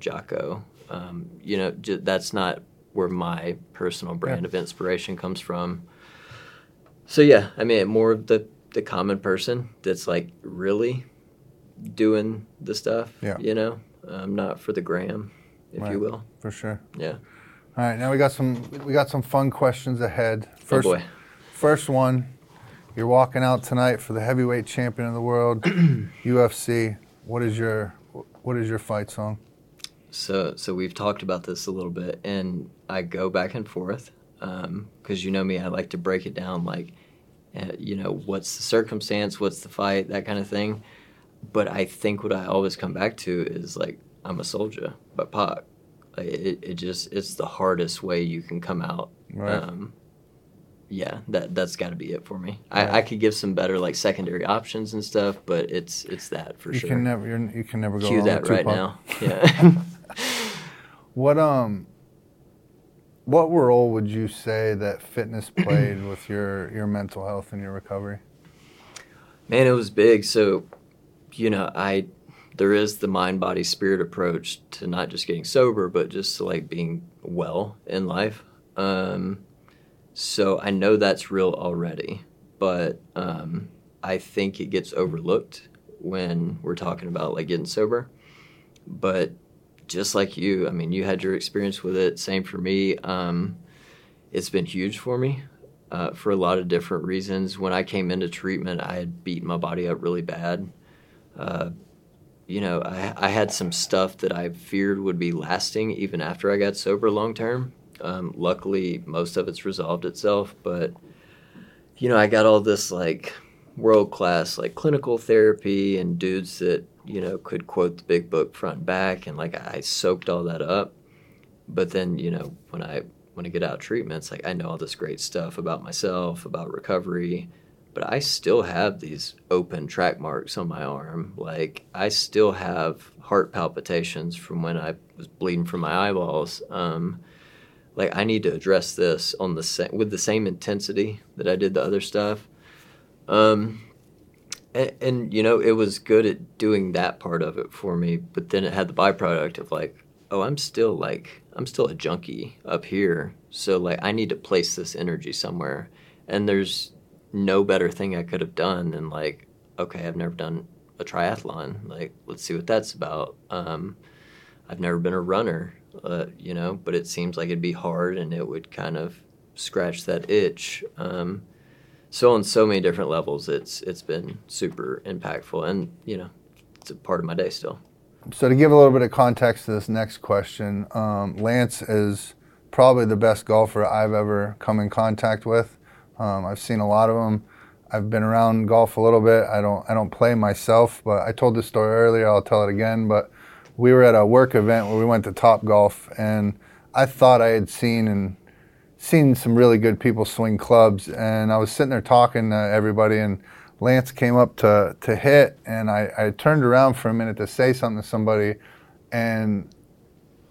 [SPEAKER 1] Jocko. Um, you know, j- that's not where my personal brand yeah. of inspiration comes from. So yeah, I mean, more of the the common person that's like really doing the stuff.
[SPEAKER 2] Yeah.
[SPEAKER 1] You know, um, not for the gram, if
[SPEAKER 2] right.
[SPEAKER 1] you will.
[SPEAKER 2] For sure.
[SPEAKER 1] Yeah.
[SPEAKER 2] All right, now we got some we got some fun questions ahead.
[SPEAKER 1] Oh, first, oh boy.
[SPEAKER 2] First one, you're walking out tonight for the heavyweight champion of the world, (clears throat) UFC. What is your what is your fight song?
[SPEAKER 1] So so we've talked about this a little bit, and I go back and forth because um, you know me, I like to break it down like, uh, you know, what's the circumstance, what's the fight, that kind of thing. But I think what I always come back to is like I'm a soldier, but Pac. Like, it, it just it's the hardest way you can come out.
[SPEAKER 2] Right. Um,
[SPEAKER 1] yeah, that that's got to be it for me. I, I could give some better like secondary options and stuff, but it's it's that for
[SPEAKER 2] you
[SPEAKER 1] sure.
[SPEAKER 2] You can never you're, you can never go
[SPEAKER 1] Cue that right now. (laughs) Yeah. (laughs)
[SPEAKER 2] what um what role would you say that fitness (clears throat) played with your your mental health and your recovery?
[SPEAKER 1] Man, it was big. So, you know, I there is the mind body spirit approach to not just getting sober, but just to like being well in life. Um, so I know that's real already, but um, I think it gets overlooked when we're talking about like getting sober. But just like you, I mean, you had your experience with it. Same for me. Um, it's been huge for me uh, for a lot of different reasons. When I came into treatment, I had beaten my body up really bad. Uh, you know, I, I had some stuff that I feared would be lasting even after I got sober long term. Um, luckily, most of it's resolved itself, but you know, I got all this like world class like clinical therapy and dudes that you know could quote the big book front and back, and like I soaked all that up. But then you know when I when I get out of treatment, like I know all this great stuff about myself, about recovery, but I still have these open track marks on my arm. Like I still have heart palpitations from when I was bleeding from my eyeballs. Um, like I need to address this on the same with the same intensity that I did the other stuff. Um, and, and, you know, it was good at doing that part of it for me, but then it had the byproduct of like, oh, I'm still like I'm still a junkie up here, so like I need to place this energy somewhere, and there's no better thing I could have done than like, okay, I've never done a triathlon, like let's see what that's about. Um, I've never been a runner uh, you know, but it seems like it'd be hard and it would kind of scratch that itch. Um, so on so many different levels, it's it's been super impactful, and you know, it's a part of my day still.
[SPEAKER 2] So to give a little bit of context to this next question, um, Lance is probably the best golfer I've ever come in contact with. Um, I've seen a lot of them. I've been around golf a little bit. I don't I don't play myself, but I told this story earlier. I'll tell it again. But we were at a work event where we went to Topgolf, and I thought I had seen and seen some really good people swing clubs, and I was sitting there talking to everybody, and Lance came up to to hit, and I, I turned around for a minute to say something to somebody, and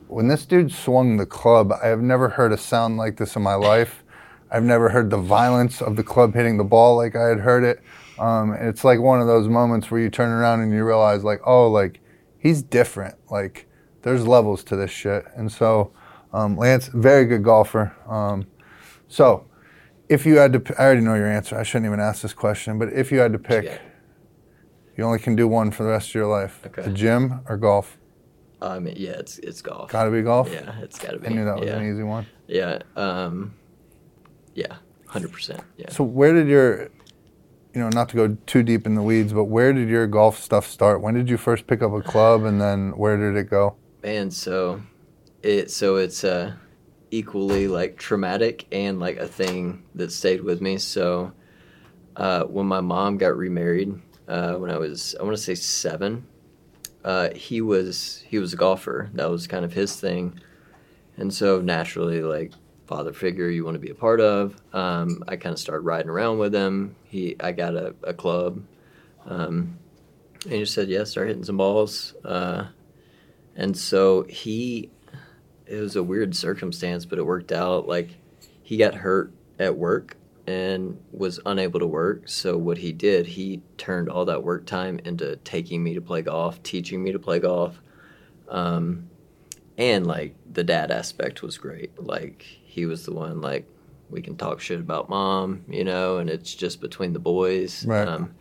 [SPEAKER 2] when this dude swung the club, I have never heard a sound like this in my life. I've never heard the violence of the club hitting the ball like I had heard it. Um, it's like one of those moments where you turn around and you realize, like, oh, like he's different. Like there's levels to this shit. And so, um, Lance, very good golfer. Um, so, if you had to, I already know your answer. I shouldn't even ask this question, but if you had to pick,
[SPEAKER 1] Yeah.
[SPEAKER 2] you only can do one for the rest of your life:
[SPEAKER 1] Okay.
[SPEAKER 2] the gym or golf.
[SPEAKER 1] Mean, yeah, it's it's golf.
[SPEAKER 2] Got to be golf.
[SPEAKER 1] Yeah, it's got to be.
[SPEAKER 2] I knew that was
[SPEAKER 1] yeah.
[SPEAKER 2] an easy one.
[SPEAKER 1] Yeah. Um, yeah. Hundred percent. Yeah.
[SPEAKER 2] So where did your, you know, not to go too deep in the weeds, but where did your golf stuff start? When did you first pick up a club, and then where did it go?
[SPEAKER 1] Man, so it so it's uh equally like traumatic and like a thing that stayed with me. So uh, when my mom got remarried, uh, when I was I want to say seven, uh, he was he was a golfer. That was kind of his thing, and so naturally, like father figure you want to be a part of. Um, I kind of started riding around with him. He I got a, a club, um, and he just said, "Yeah, start hitting some balls." Uh, and so he, it was a weird circumstance, but it worked out. Like he got hurt at work and was unable to work. So what he did, he turned all that work time into taking me to play golf, teaching me to play golf. Um, and like the dad aspect was great. Like he was the one like we can talk shit about mom, you know, and it's just between the boys.
[SPEAKER 2] Right.
[SPEAKER 1] Um,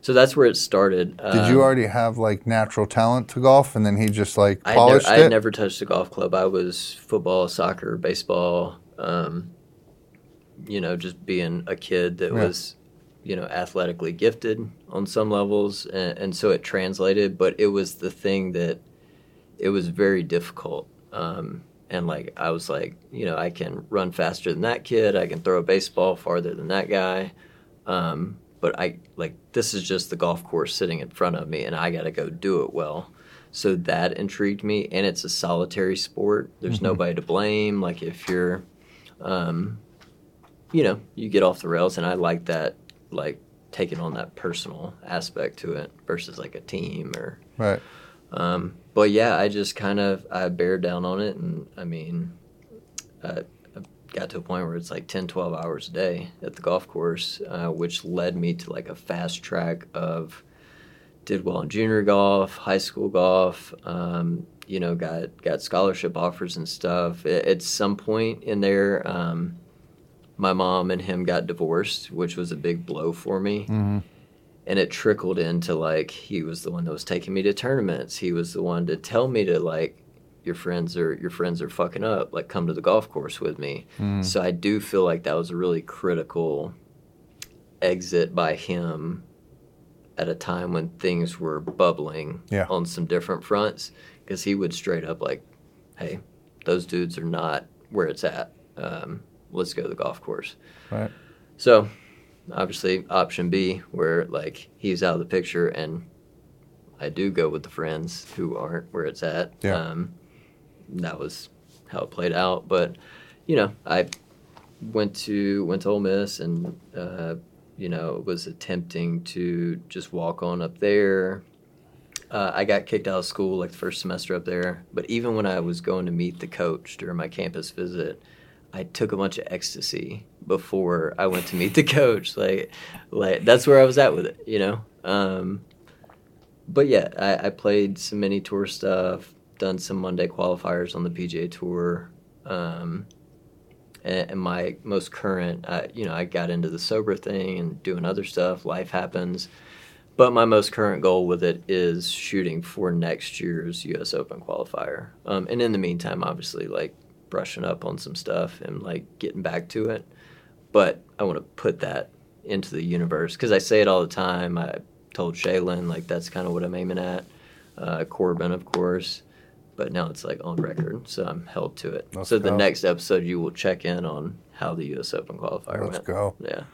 [SPEAKER 1] so that's where it started.
[SPEAKER 2] Did you
[SPEAKER 1] Um,
[SPEAKER 2] already have like natural talent to golf, and then he just like
[SPEAKER 1] I had, never,
[SPEAKER 2] polished
[SPEAKER 1] I had never touched a golf club. I was football, soccer, baseball. Um, you know, just being a kid that
[SPEAKER 2] Yeah.
[SPEAKER 1] was, you know, athletically gifted on some levels, and, and so it translated. But it was the thing that it was very difficult. Um, and like I was like, you know, I can run faster than that kid. I can throw a baseball farther than that guy. Um, but I like this is just the golf course sitting in front of me, and I got to go do it well. So that intrigued me, and it's a solitary sport. There's nobody to blame. Like if you're, um, you know, you get off the rails, and I like that, like taking on that personal aspect to it versus like a team or
[SPEAKER 2] right.
[SPEAKER 1] um, but yeah, I just kind of I bear down on it, and I mean, I got to a point where it's like 10, 12 hours a day at the golf course, uh, which led me to like a fast track of did well in junior golf, high school golf. Um, you know, got got scholarship offers and stuff. At some point in there, um, my mom and him got divorced, which was a big blow for me
[SPEAKER 2] hmm
[SPEAKER 1] and it trickled into like he was the one that was taking me to tournaments he was the one to tell me to like your friends are your friends are fucking up like come to the golf course with me
[SPEAKER 2] Mm.
[SPEAKER 1] so i do feel like that was a really critical exit by him at a time when things were bubbling
[SPEAKER 2] Yeah.
[SPEAKER 1] on some different fronts because he would straight up like hey those dudes are not where it's at um, let's go to the golf course
[SPEAKER 2] Right.
[SPEAKER 1] so, obviously, option B, where like he's out of the picture, and I do go with the friends who aren't where it's at.
[SPEAKER 2] Yeah.
[SPEAKER 1] Um, that was how it played out. But you know, I went to went to Ole Miss, and uh, you know, was attempting to just walk on up there. Uh, I got kicked out of school like the first semester up there. But even when I was going to meet the coach during my campus visit, I took a bunch of ecstasy before I went to meet the (laughs) coach. Like, like that's where I was at with it, you know. Um, but yeah, I, I played some mini tour stuff, done some Monday qualifiers on the PGA Tour, um, and, and my most current, uh, you know, I got into the sober thing and doing other stuff. Life happens, but my most current goal with it is shooting for next year's U.S. Open qualifier. Um, and in the meantime, obviously, like brushing up on some stuff and like getting back to it. But I want to put that into the universe because I say it all the time. I told Shaylin like that's kind of what I'm aiming at. Uh, Corbin, of course, but now it's like on record, so I'm held to it.
[SPEAKER 2] Let's
[SPEAKER 1] so the
[SPEAKER 2] go.
[SPEAKER 1] next episode, you will check in on how the U.S. Open qualifier
[SPEAKER 2] Let's
[SPEAKER 1] went.
[SPEAKER 2] go.
[SPEAKER 1] Yeah,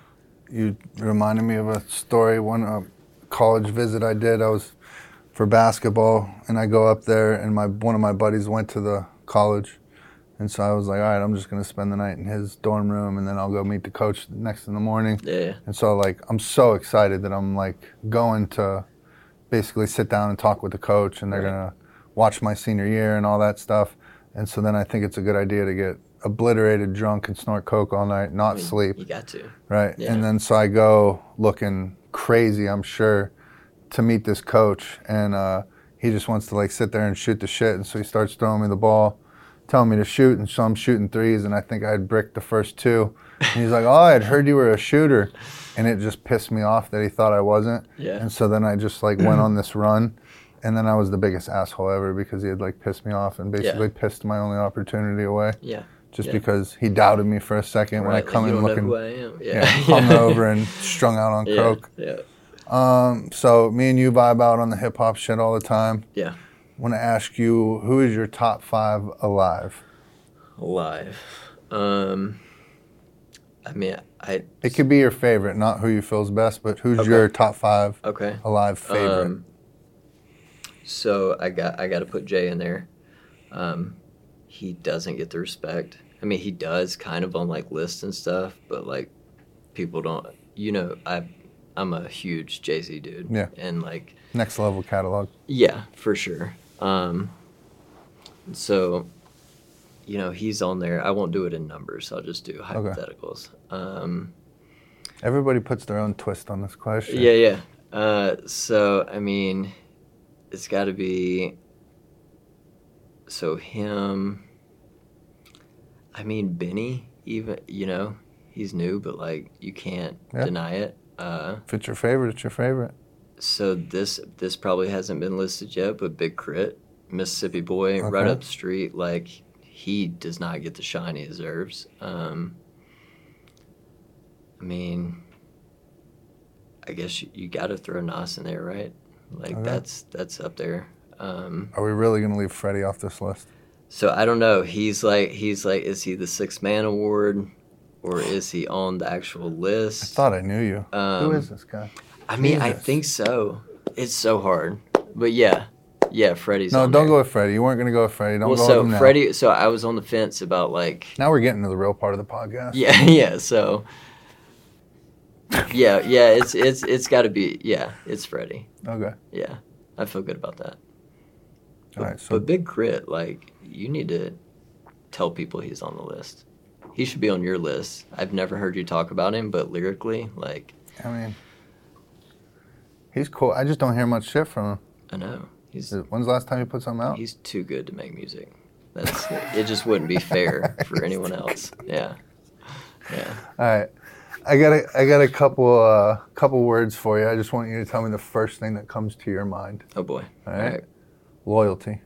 [SPEAKER 2] you reminded me of a story. One uh, college visit I did, I was for basketball, and I go up there, and my one of my buddies went to the college, and so I was like, all right, I'm just gonna spend the night in his dorm room, and then I'll go meet the coach next in the morning.
[SPEAKER 1] Yeah.
[SPEAKER 2] And so like I'm so excited that I'm like going to basically sit down and talk with the coach, and they're
[SPEAKER 1] Right.
[SPEAKER 2] gonna watch my senior year and all that stuff. And so then I think it's a good idea to get obliterated, drunk, and snort coke all night, not
[SPEAKER 1] I mean,
[SPEAKER 2] sleep.
[SPEAKER 1] You got to.
[SPEAKER 2] Right.
[SPEAKER 1] Yeah.
[SPEAKER 2] And then so I go looking crazy, I'm sure, to meet this coach. And uh, he just wants to like sit there and shoot the shit. And so he starts throwing me the ball, telling me to shoot. And so I'm shooting threes. And I think I had bricked the first two. And he's like, Oh, I'd heard you were a shooter. And it just pissed me off that he thought I wasn't.
[SPEAKER 1] Yeah.
[SPEAKER 2] And so then I just like went on this run. And then I was the biggest asshole ever because he had like pissed me off and basically pissed my only opportunity away
[SPEAKER 1] Yeah.
[SPEAKER 2] just
[SPEAKER 1] Yeah.
[SPEAKER 2] because he doubted me for a second when I come
[SPEAKER 1] like,
[SPEAKER 2] in looking
[SPEAKER 1] know who I am.
[SPEAKER 2] yeah,
[SPEAKER 1] Yeah. (laughs)
[SPEAKER 2] hungover and strung out on
[SPEAKER 1] yeah.
[SPEAKER 2] coke.
[SPEAKER 1] Yeah.
[SPEAKER 2] Um, so me and you vibe out on the hip hop shit all the time.
[SPEAKER 1] Yeah.
[SPEAKER 2] Want to ask you, who is your top five alive?
[SPEAKER 1] Alive. Um. I mean, I.
[SPEAKER 2] It could be your favorite, not who you feels best, but who's
[SPEAKER 1] Okay.
[SPEAKER 2] your top five
[SPEAKER 1] Okay.
[SPEAKER 2] alive favorite?
[SPEAKER 1] Um, so I got I got to put Jay in there. Um, he doesn't get the respect. I mean, he does kind of on like lists and stuff, but like people don't. You know, I I'm a huge Jay Z dude.
[SPEAKER 2] Yeah.
[SPEAKER 1] And like,
[SPEAKER 2] Next level catalog.
[SPEAKER 1] yeah, for sure. Um, so, you know, he's on there. I won't do it in numbers. I'll just do hypotheticals. Um,
[SPEAKER 2] Everybody puts their own twist on this question.
[SPEAKER 1] Yeah, yeah. Uh, so I mean, it's got to be. So him. I mean Benny, even you know, he's new, but like you can't
[SPEAKER 2] Yeah.
[SPEAKER 1] deny it. Uh,
[SPEAKER 2] If it's your favorite, it's your favorite.
[SPEAKER 1] so this this probably hasn't been listed yet, but Big K.R.I.T., Mississippi boy, right up the street, like he does not get the shine he deserves. Um, I mean, I guess you, you got to throw Nas in there, right? Like
[SPEAKER 2] Okay.
[SPEAKER 1] that's that's up there. Um,
[SPEAKER 2] Are we really going to leave Freddie off this list?
[SPEAKER 1] so I don't know. He's like he's like, is he the six man award, or is he on the actual list?
[SPEAKER 2] I thought I knew you.
[SPEAKER 1] Um,
[SPEAKER 2] who is this guy?
[SPEAKER 1] I mean, I think so. It's so hard, but yeah, yeah. Freddie's
[SPEAKER 2] No,
[SPEAKER 1] on
[SPEAKER 2] don't
[SPEAKER 1] there.
[SPEAKER 2] go with Freddie. You weren't going to go with Freddie. Don't
[SPEAKER 1] well,
[SPEAKER 2] go
[SPEAKER 1] so
[SPEAKER 2] with him now.
[SPEAKER 1] Freddie. So I was on the fence about like,
[SPEAKER 2] Now we're getting to the real part of the podcast.
[SPEAKER 1] yeah, (laughs) yeah. So, yeah, yeah. It's it's it's got to be yeah. It's Freddie.
[SPEAKER 2] Okay.
[SPEAKER 1] Yeah, I feel good about that.
[SPEAKER 2] All right. So
[SPEAKER 1] But Big K.R.I.T., like, you need to tell people he's on the list. He should be on your list. I've never heard you talk about him, but lyrically, like,
[SPEAKER 2] I mean, he's cool. I just don't hear much shit from him.
[SPEAKER 1] I know he's
[SPEAKER 2] When's the last time you put something out?
[SPEAKER 1] he's too good to make music. That's it. Just wouldn't be fair for anyone else. Yeah, yeah.
[SPEAKER 2] All right. I got a, I got a couple uh, couple words for you. I just want you to tell me the first thing that comes to your mind.
[SPEAKER 1] Oh boy.
[SPEAKER 2] All right. Loyalty.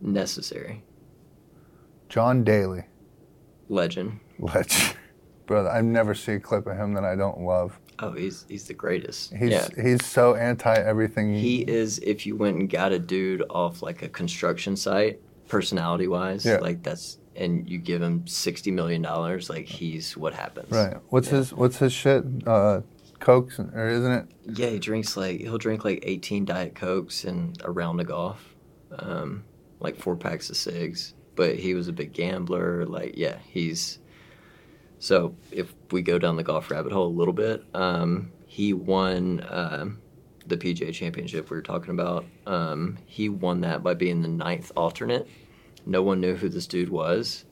[SPEAKER 1] Necessary.
[SPEAKER 2] John Daly.
[SPEAKER 1] Legend.
[SPEAKER 2] Legend. (laughs) Brother, I've never see a clip of him that I don't love.
[SPEAKER 1] Oh, he's he's the greatest.
[SPEAKER 2] He's
[SPEAKER 1] yeah.
[SPEAKER 2] he's so anti everything.
[SPEAKER 1] He is. If you went and got a dude off like a construction site, personality wise,
[SPEAKER 2] Yeah.
[SPEAKER 1] like that's, and you give him sixty million dollars, like he's what happens.
[SPEAKER 2] right. What's
[SPEAKER 1] Yeah.
[SPEAKER 2] his What's his shit? Uh, Cokes or isn't it?
[SPEAKER 1] Yeah, he drinks like he'll drink like eighteen diet cokes and a round of golf, um, like four packs of cigs. But he was a big gambler. Like, yeah, he's. So if we go down the golf rabbit hole a little bit, um, he won um the PGA Championship we were talking about. Um, he won that by being the ninth alternate. No one knew who this dude was.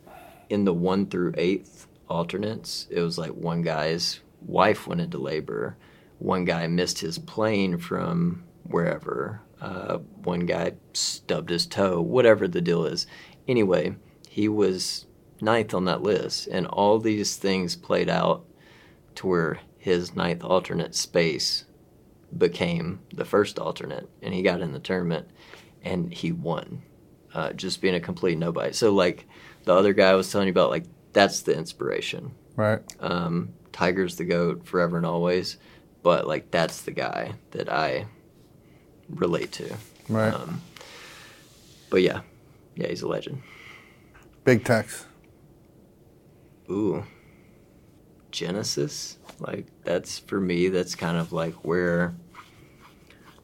[SPEAKER 1] In the one through eighth alternates, it was like one guy's wife went into labor. One guy missed his plane from wherever. Uh, one guy stubbed his toe, whatever the deal is. Anyway, he was ninth on that list, and all these things played out to where his ninth alternate space became the first alternate, and he got in the tournament, and he won, uh, just being a complete nobody. So like the other guy was telling you about, like that's the inspiration.
[SPEAKER 2] Right.
[SPEAKER 1] Um, Tiger's the goat forever and always, but like that's the guy that I relate to.
[SPEAKER 2] Right.
[SPEAKER 1] Um, but yeah, yeah, he's a legend.
[SPEAKER 2] Big Tex.
[SPEAKER 1] Ooh, genesis. Like that's for me. That's kind of like where,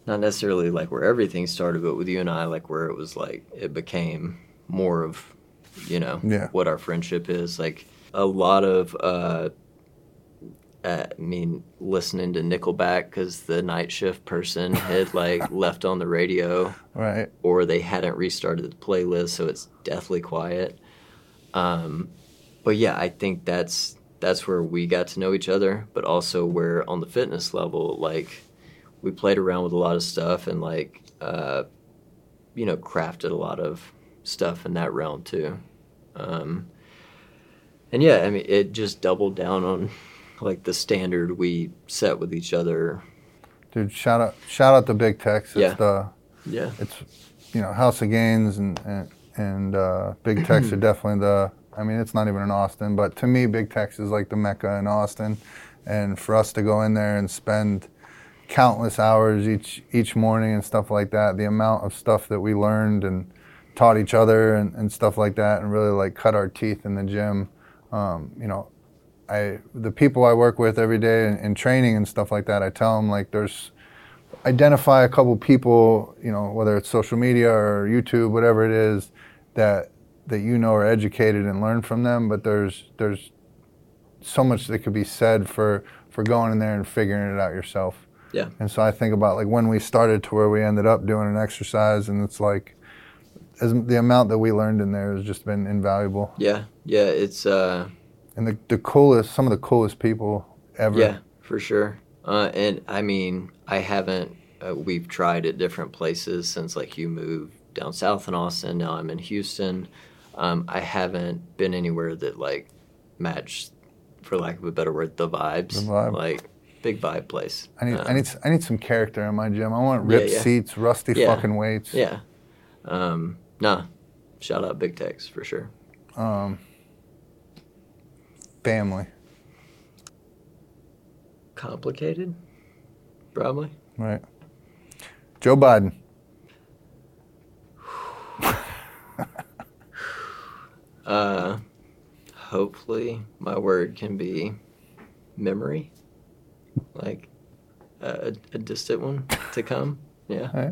[SPEAKER 1] not necessarily like where everything started, but with you and I, like where it was like it became more of, you know,
[SPEAKER 2] Yeah.
[SPEAKER 1] what our friendship is. Like a lot of, uh, uh, I mean, listening to Nickelback because the night shift person (laughs) had like left on the radio
[SPEAKER 2] Right.
[SPEAKER 1] or they hadn't restarted the playlist, so it's deathly quiet. Um, but yeah, I think that's that's where we got to know each other, but also where on the fitness level, like we played around with a lot of stuff and like uh, you know crafted a lot of stuff in that realm too. Um, and yeah, I mean, it just doubled down on like the standard we set with each other.
[SPEAKER 2] Dude, shout out shout out to Big Tex. It's
[SPEAKER 1] Yeah.
[SPEAKER 2] the
[SPEAKER 1] Yeah,
[SPEAKER 2] it's you know House of Gains and and, and uh, Big Tex are (clears throat) definitely the. I mean, it's not even in Austin, but to me, Big Tex is like the mecca in Austin, and for us to go in there and spend countless hours each each morning and stuff like that, the amount of stuff that we learned and taught each other and, and stuff like that, and really like cut our teeth in the gym. Um, you know, I the people I work with every day in, in training and stuff like that, I tell them like there's identify a couple people, you know, whether it's social media or YouTube, whatever it is, that that you know are educated and learn from them. But there's there's so much that could be said for for going in there and figuring it out yourself.
[SPEAKER 1] Yeah.
[SPEAKER 2] And so I think about like when we started to where we ended up doing an exercise, and it's like as the amount that we learned in there has just been invaluable.
[SPEAKER 1] yeah, yeah. It's uh,
[SPEAKER 2] And the the coolest, some of the coolest people ever.
[SPEAKER 1] Yeah, for sure. Uh, and I mean, I haven't. Uh, we've tried at different places since like you moved down south in Austin. Now I'm in Houston. Um, I haven't been anywhere that like matched, for lack of a better word, the vibes.
[SPEAKER 2] The vibe.
[SPEAKER 1] Like big vibe place.
[SPEAKER 2] I need, I
[SPEAKER 1] Um,
[SPEAKER 2] need, I need some character in my gym. I want
[SPEAKER 1] Yeah,
[SPEAKER 2] ripped
[SPEAKER 1] yeah.
[SPEAKER 2] seats, rusty
[SPEAKER 1] Yeah.
[SPEAKER 2] fucking weights.
[SPEAKER 1] Yeah. Um, nah. Shout out Big Tex for sure.
[SPEAKER 2] Um, family,
[SPEAKER 1] Complicated, probably.
[SPEAKER 2] right? Joe Biden. (sighs)
[SPEAKER 1] Uh, hopefully, my word can be memory, like a, a distant one to come. Yeah,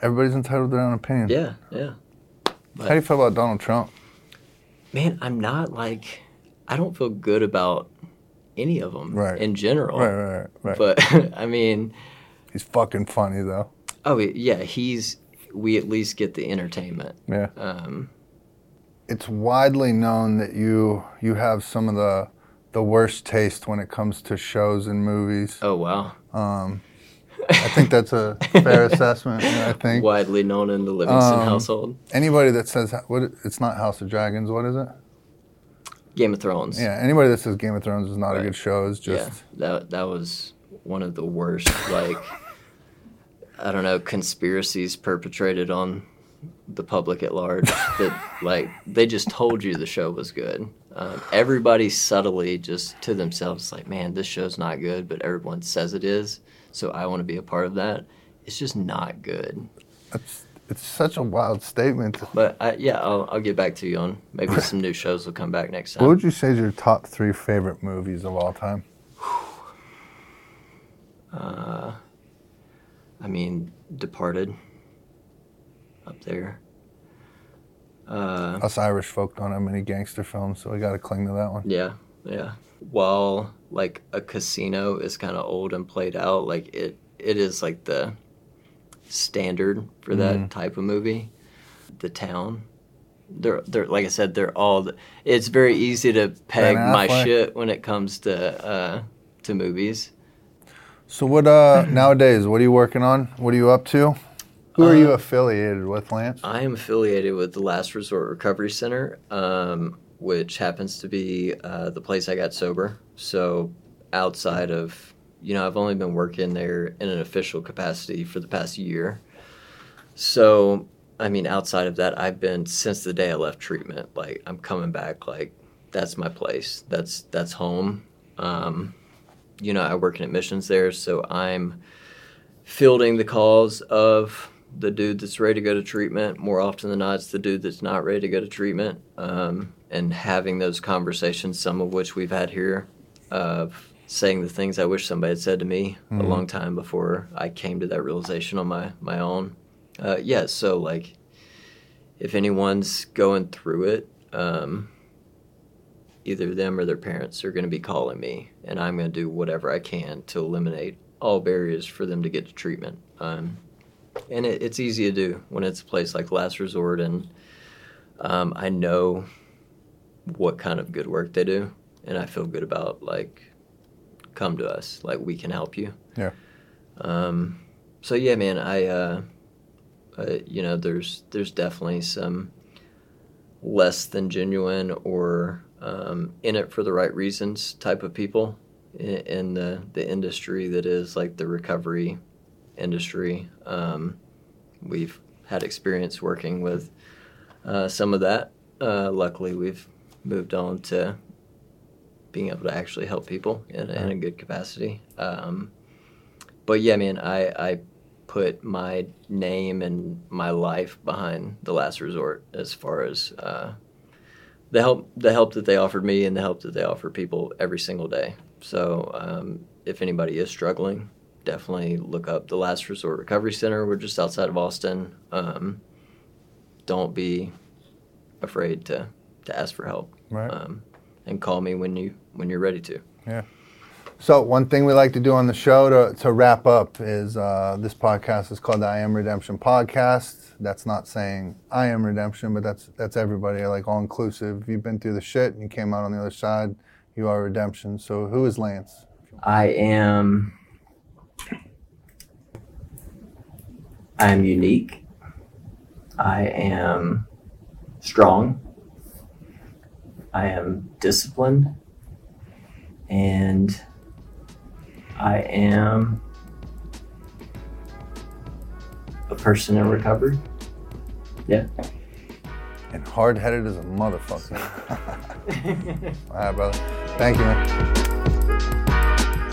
[SPEAKER 2] Everybody's entitled to their own opinion.
[SPEAKER 1] yeah, yeah.
[SPEAKER 2] How do you feel about Donald Trump?
[SPEAKER 1] Man, I'm not like I don't feel good about any of them
[SPEAKER 2] Right.
[SPEAKER 1] in general.
[SPEAKER 2] Right, right, right. right.
[SPEAKER 1] But (laughs) I mean,
[SPEAKER 2] He's fucking funny though.
[SPEAKER 1] oh yeah, he's we at least get the entertainment.
[SPEAKER 2] Yeah.
[SPEAKER 1] Um,
[SPEAKER 2] It's widely known that you you have some of the the worst taste when it comes to shows and movies.
[SPEAKER 1] oh wow,
[SPEAKER 2] Um, I think that's a fair (laughs) assessment. I think
[SPEAKER 1] widely known in the Livingston
[SPEAKER 2] Um,
[SPEAKER 1] household.
[SPEAKER 2] anybody that says what it's not House of Dragons, what is it?
[SPEAKER 1] Game of Thrones.
[SPEAKER 2] Yeah, anybody that says Game of Thrones is not a good show is just
[SPEAKER 1] yeah, that that was one of the worst like (laughs) I don't know conspiracies perpetrated on the public at large that like they just told you the show was good. Um, everybody subtly just to themselves like, man, this show's not good, but everyone says it is, so I want to be a part of that. It's just not good.
[SPEAKER 2] it's it's such a wild statement.
[SPEAKER 1] But I, yeah, I'll, I'll get back to you on maybe some new shows will come back next time What
[SPEAKER 2] would you say is your top three favorite movies of all time?
[SPEAKER 1] Uh, I mean, Departed up there. Uh,
[SPEAKER 2] Us Irish folk don't have many gangster films, so we got to cling to that one.
[SPEAKER 1] yeah, yeah. While like a casino is kind of old and played out, like it, it is like the standard for that
[SPEAKER 2] Mhm.
[SPEAKER 1] type of movie. The town, they're they're like I said, they're all. The, it's very easy to peg my shit when it comes to uh, to movies.
[SPEAKER 2] So what uh nowadays? What are you working on? What are you up to? Who are you
[SPEAKER 1] Uh,
[SPEAKER 2] affiliated with, Lance?
[SPEAKER 1] I am affiliated with the Last Resort Recovery Center, um, which happens to be uh, the place I got sober. So, outside of, you know, I've only been working there in an official capacity for the past year. So, I mean, outside of that, I've been since the day I left treatment. Like, I'm coming back. Like, that's my place. That's that's home. Um, you know, I work in admissions there, so I'm fielding the calls of the dude that's ready to go to treatment. More often than not, it's the dude that's not ready to go to treatment. Um, and having those conversations, some of which we've had here, of saying the things I wish somebody had said to me mm-hmm. a long time before I came to that realization on my my own. Uh, yeah, so like, if anyone's going through it, um, either them or their parents are going to be calling me, and I'm going to do whatever I can to eliminate all barriers for them to get to treatment. Um, and it, it's easy to do when it's a place like Last Resort, and um, I know what kind of good work they do, and I feel good about like, come to us, like we can help you.
[SPEAKER 2] Yeah.
[SPEAKER 1] Um, so yeah, man, I, uh, uh, you know, there's there's definitely some less than genuine or um, in it for the right reasons type of people in, in the the industry that is like the recovery industry. Um, we've had experience working with uh, some of that. Uh, luckily, we've moved on to being able to actually help people in, in a good capacity. Um, but yeah, man, I, I put my name and my life behind the last resort as far as uh, the help the help that they offered me and the help that they offer people every single day. So um, if anybody is struggling, definitely look up the Last Resort Recovery Center. We're just outside of Austin. Um, don't be afraid to to ask for help.
[SPEAKER 2] Right.
[SPEAKER 1] Um, and call me when you when you're ready to.
[SPEAKER 2] Yeah. So one thing we like to do on the show to, to wrap up is uh, this podcast is called the I Am Redemption podcast. That's not saying I am redemption, but that's that's everybody, like all inclusive. You've been through the shit and you came out on the other side. You are redemption. So who is Lance?
[SPEAKER 1] I am. I am unique. I am strong. I am disciplined. And I am a person in recovery. Yeah.
[SPEAKER 2] And hard headed as a motherfucker. (laughs) All right, brother. Thank you, man.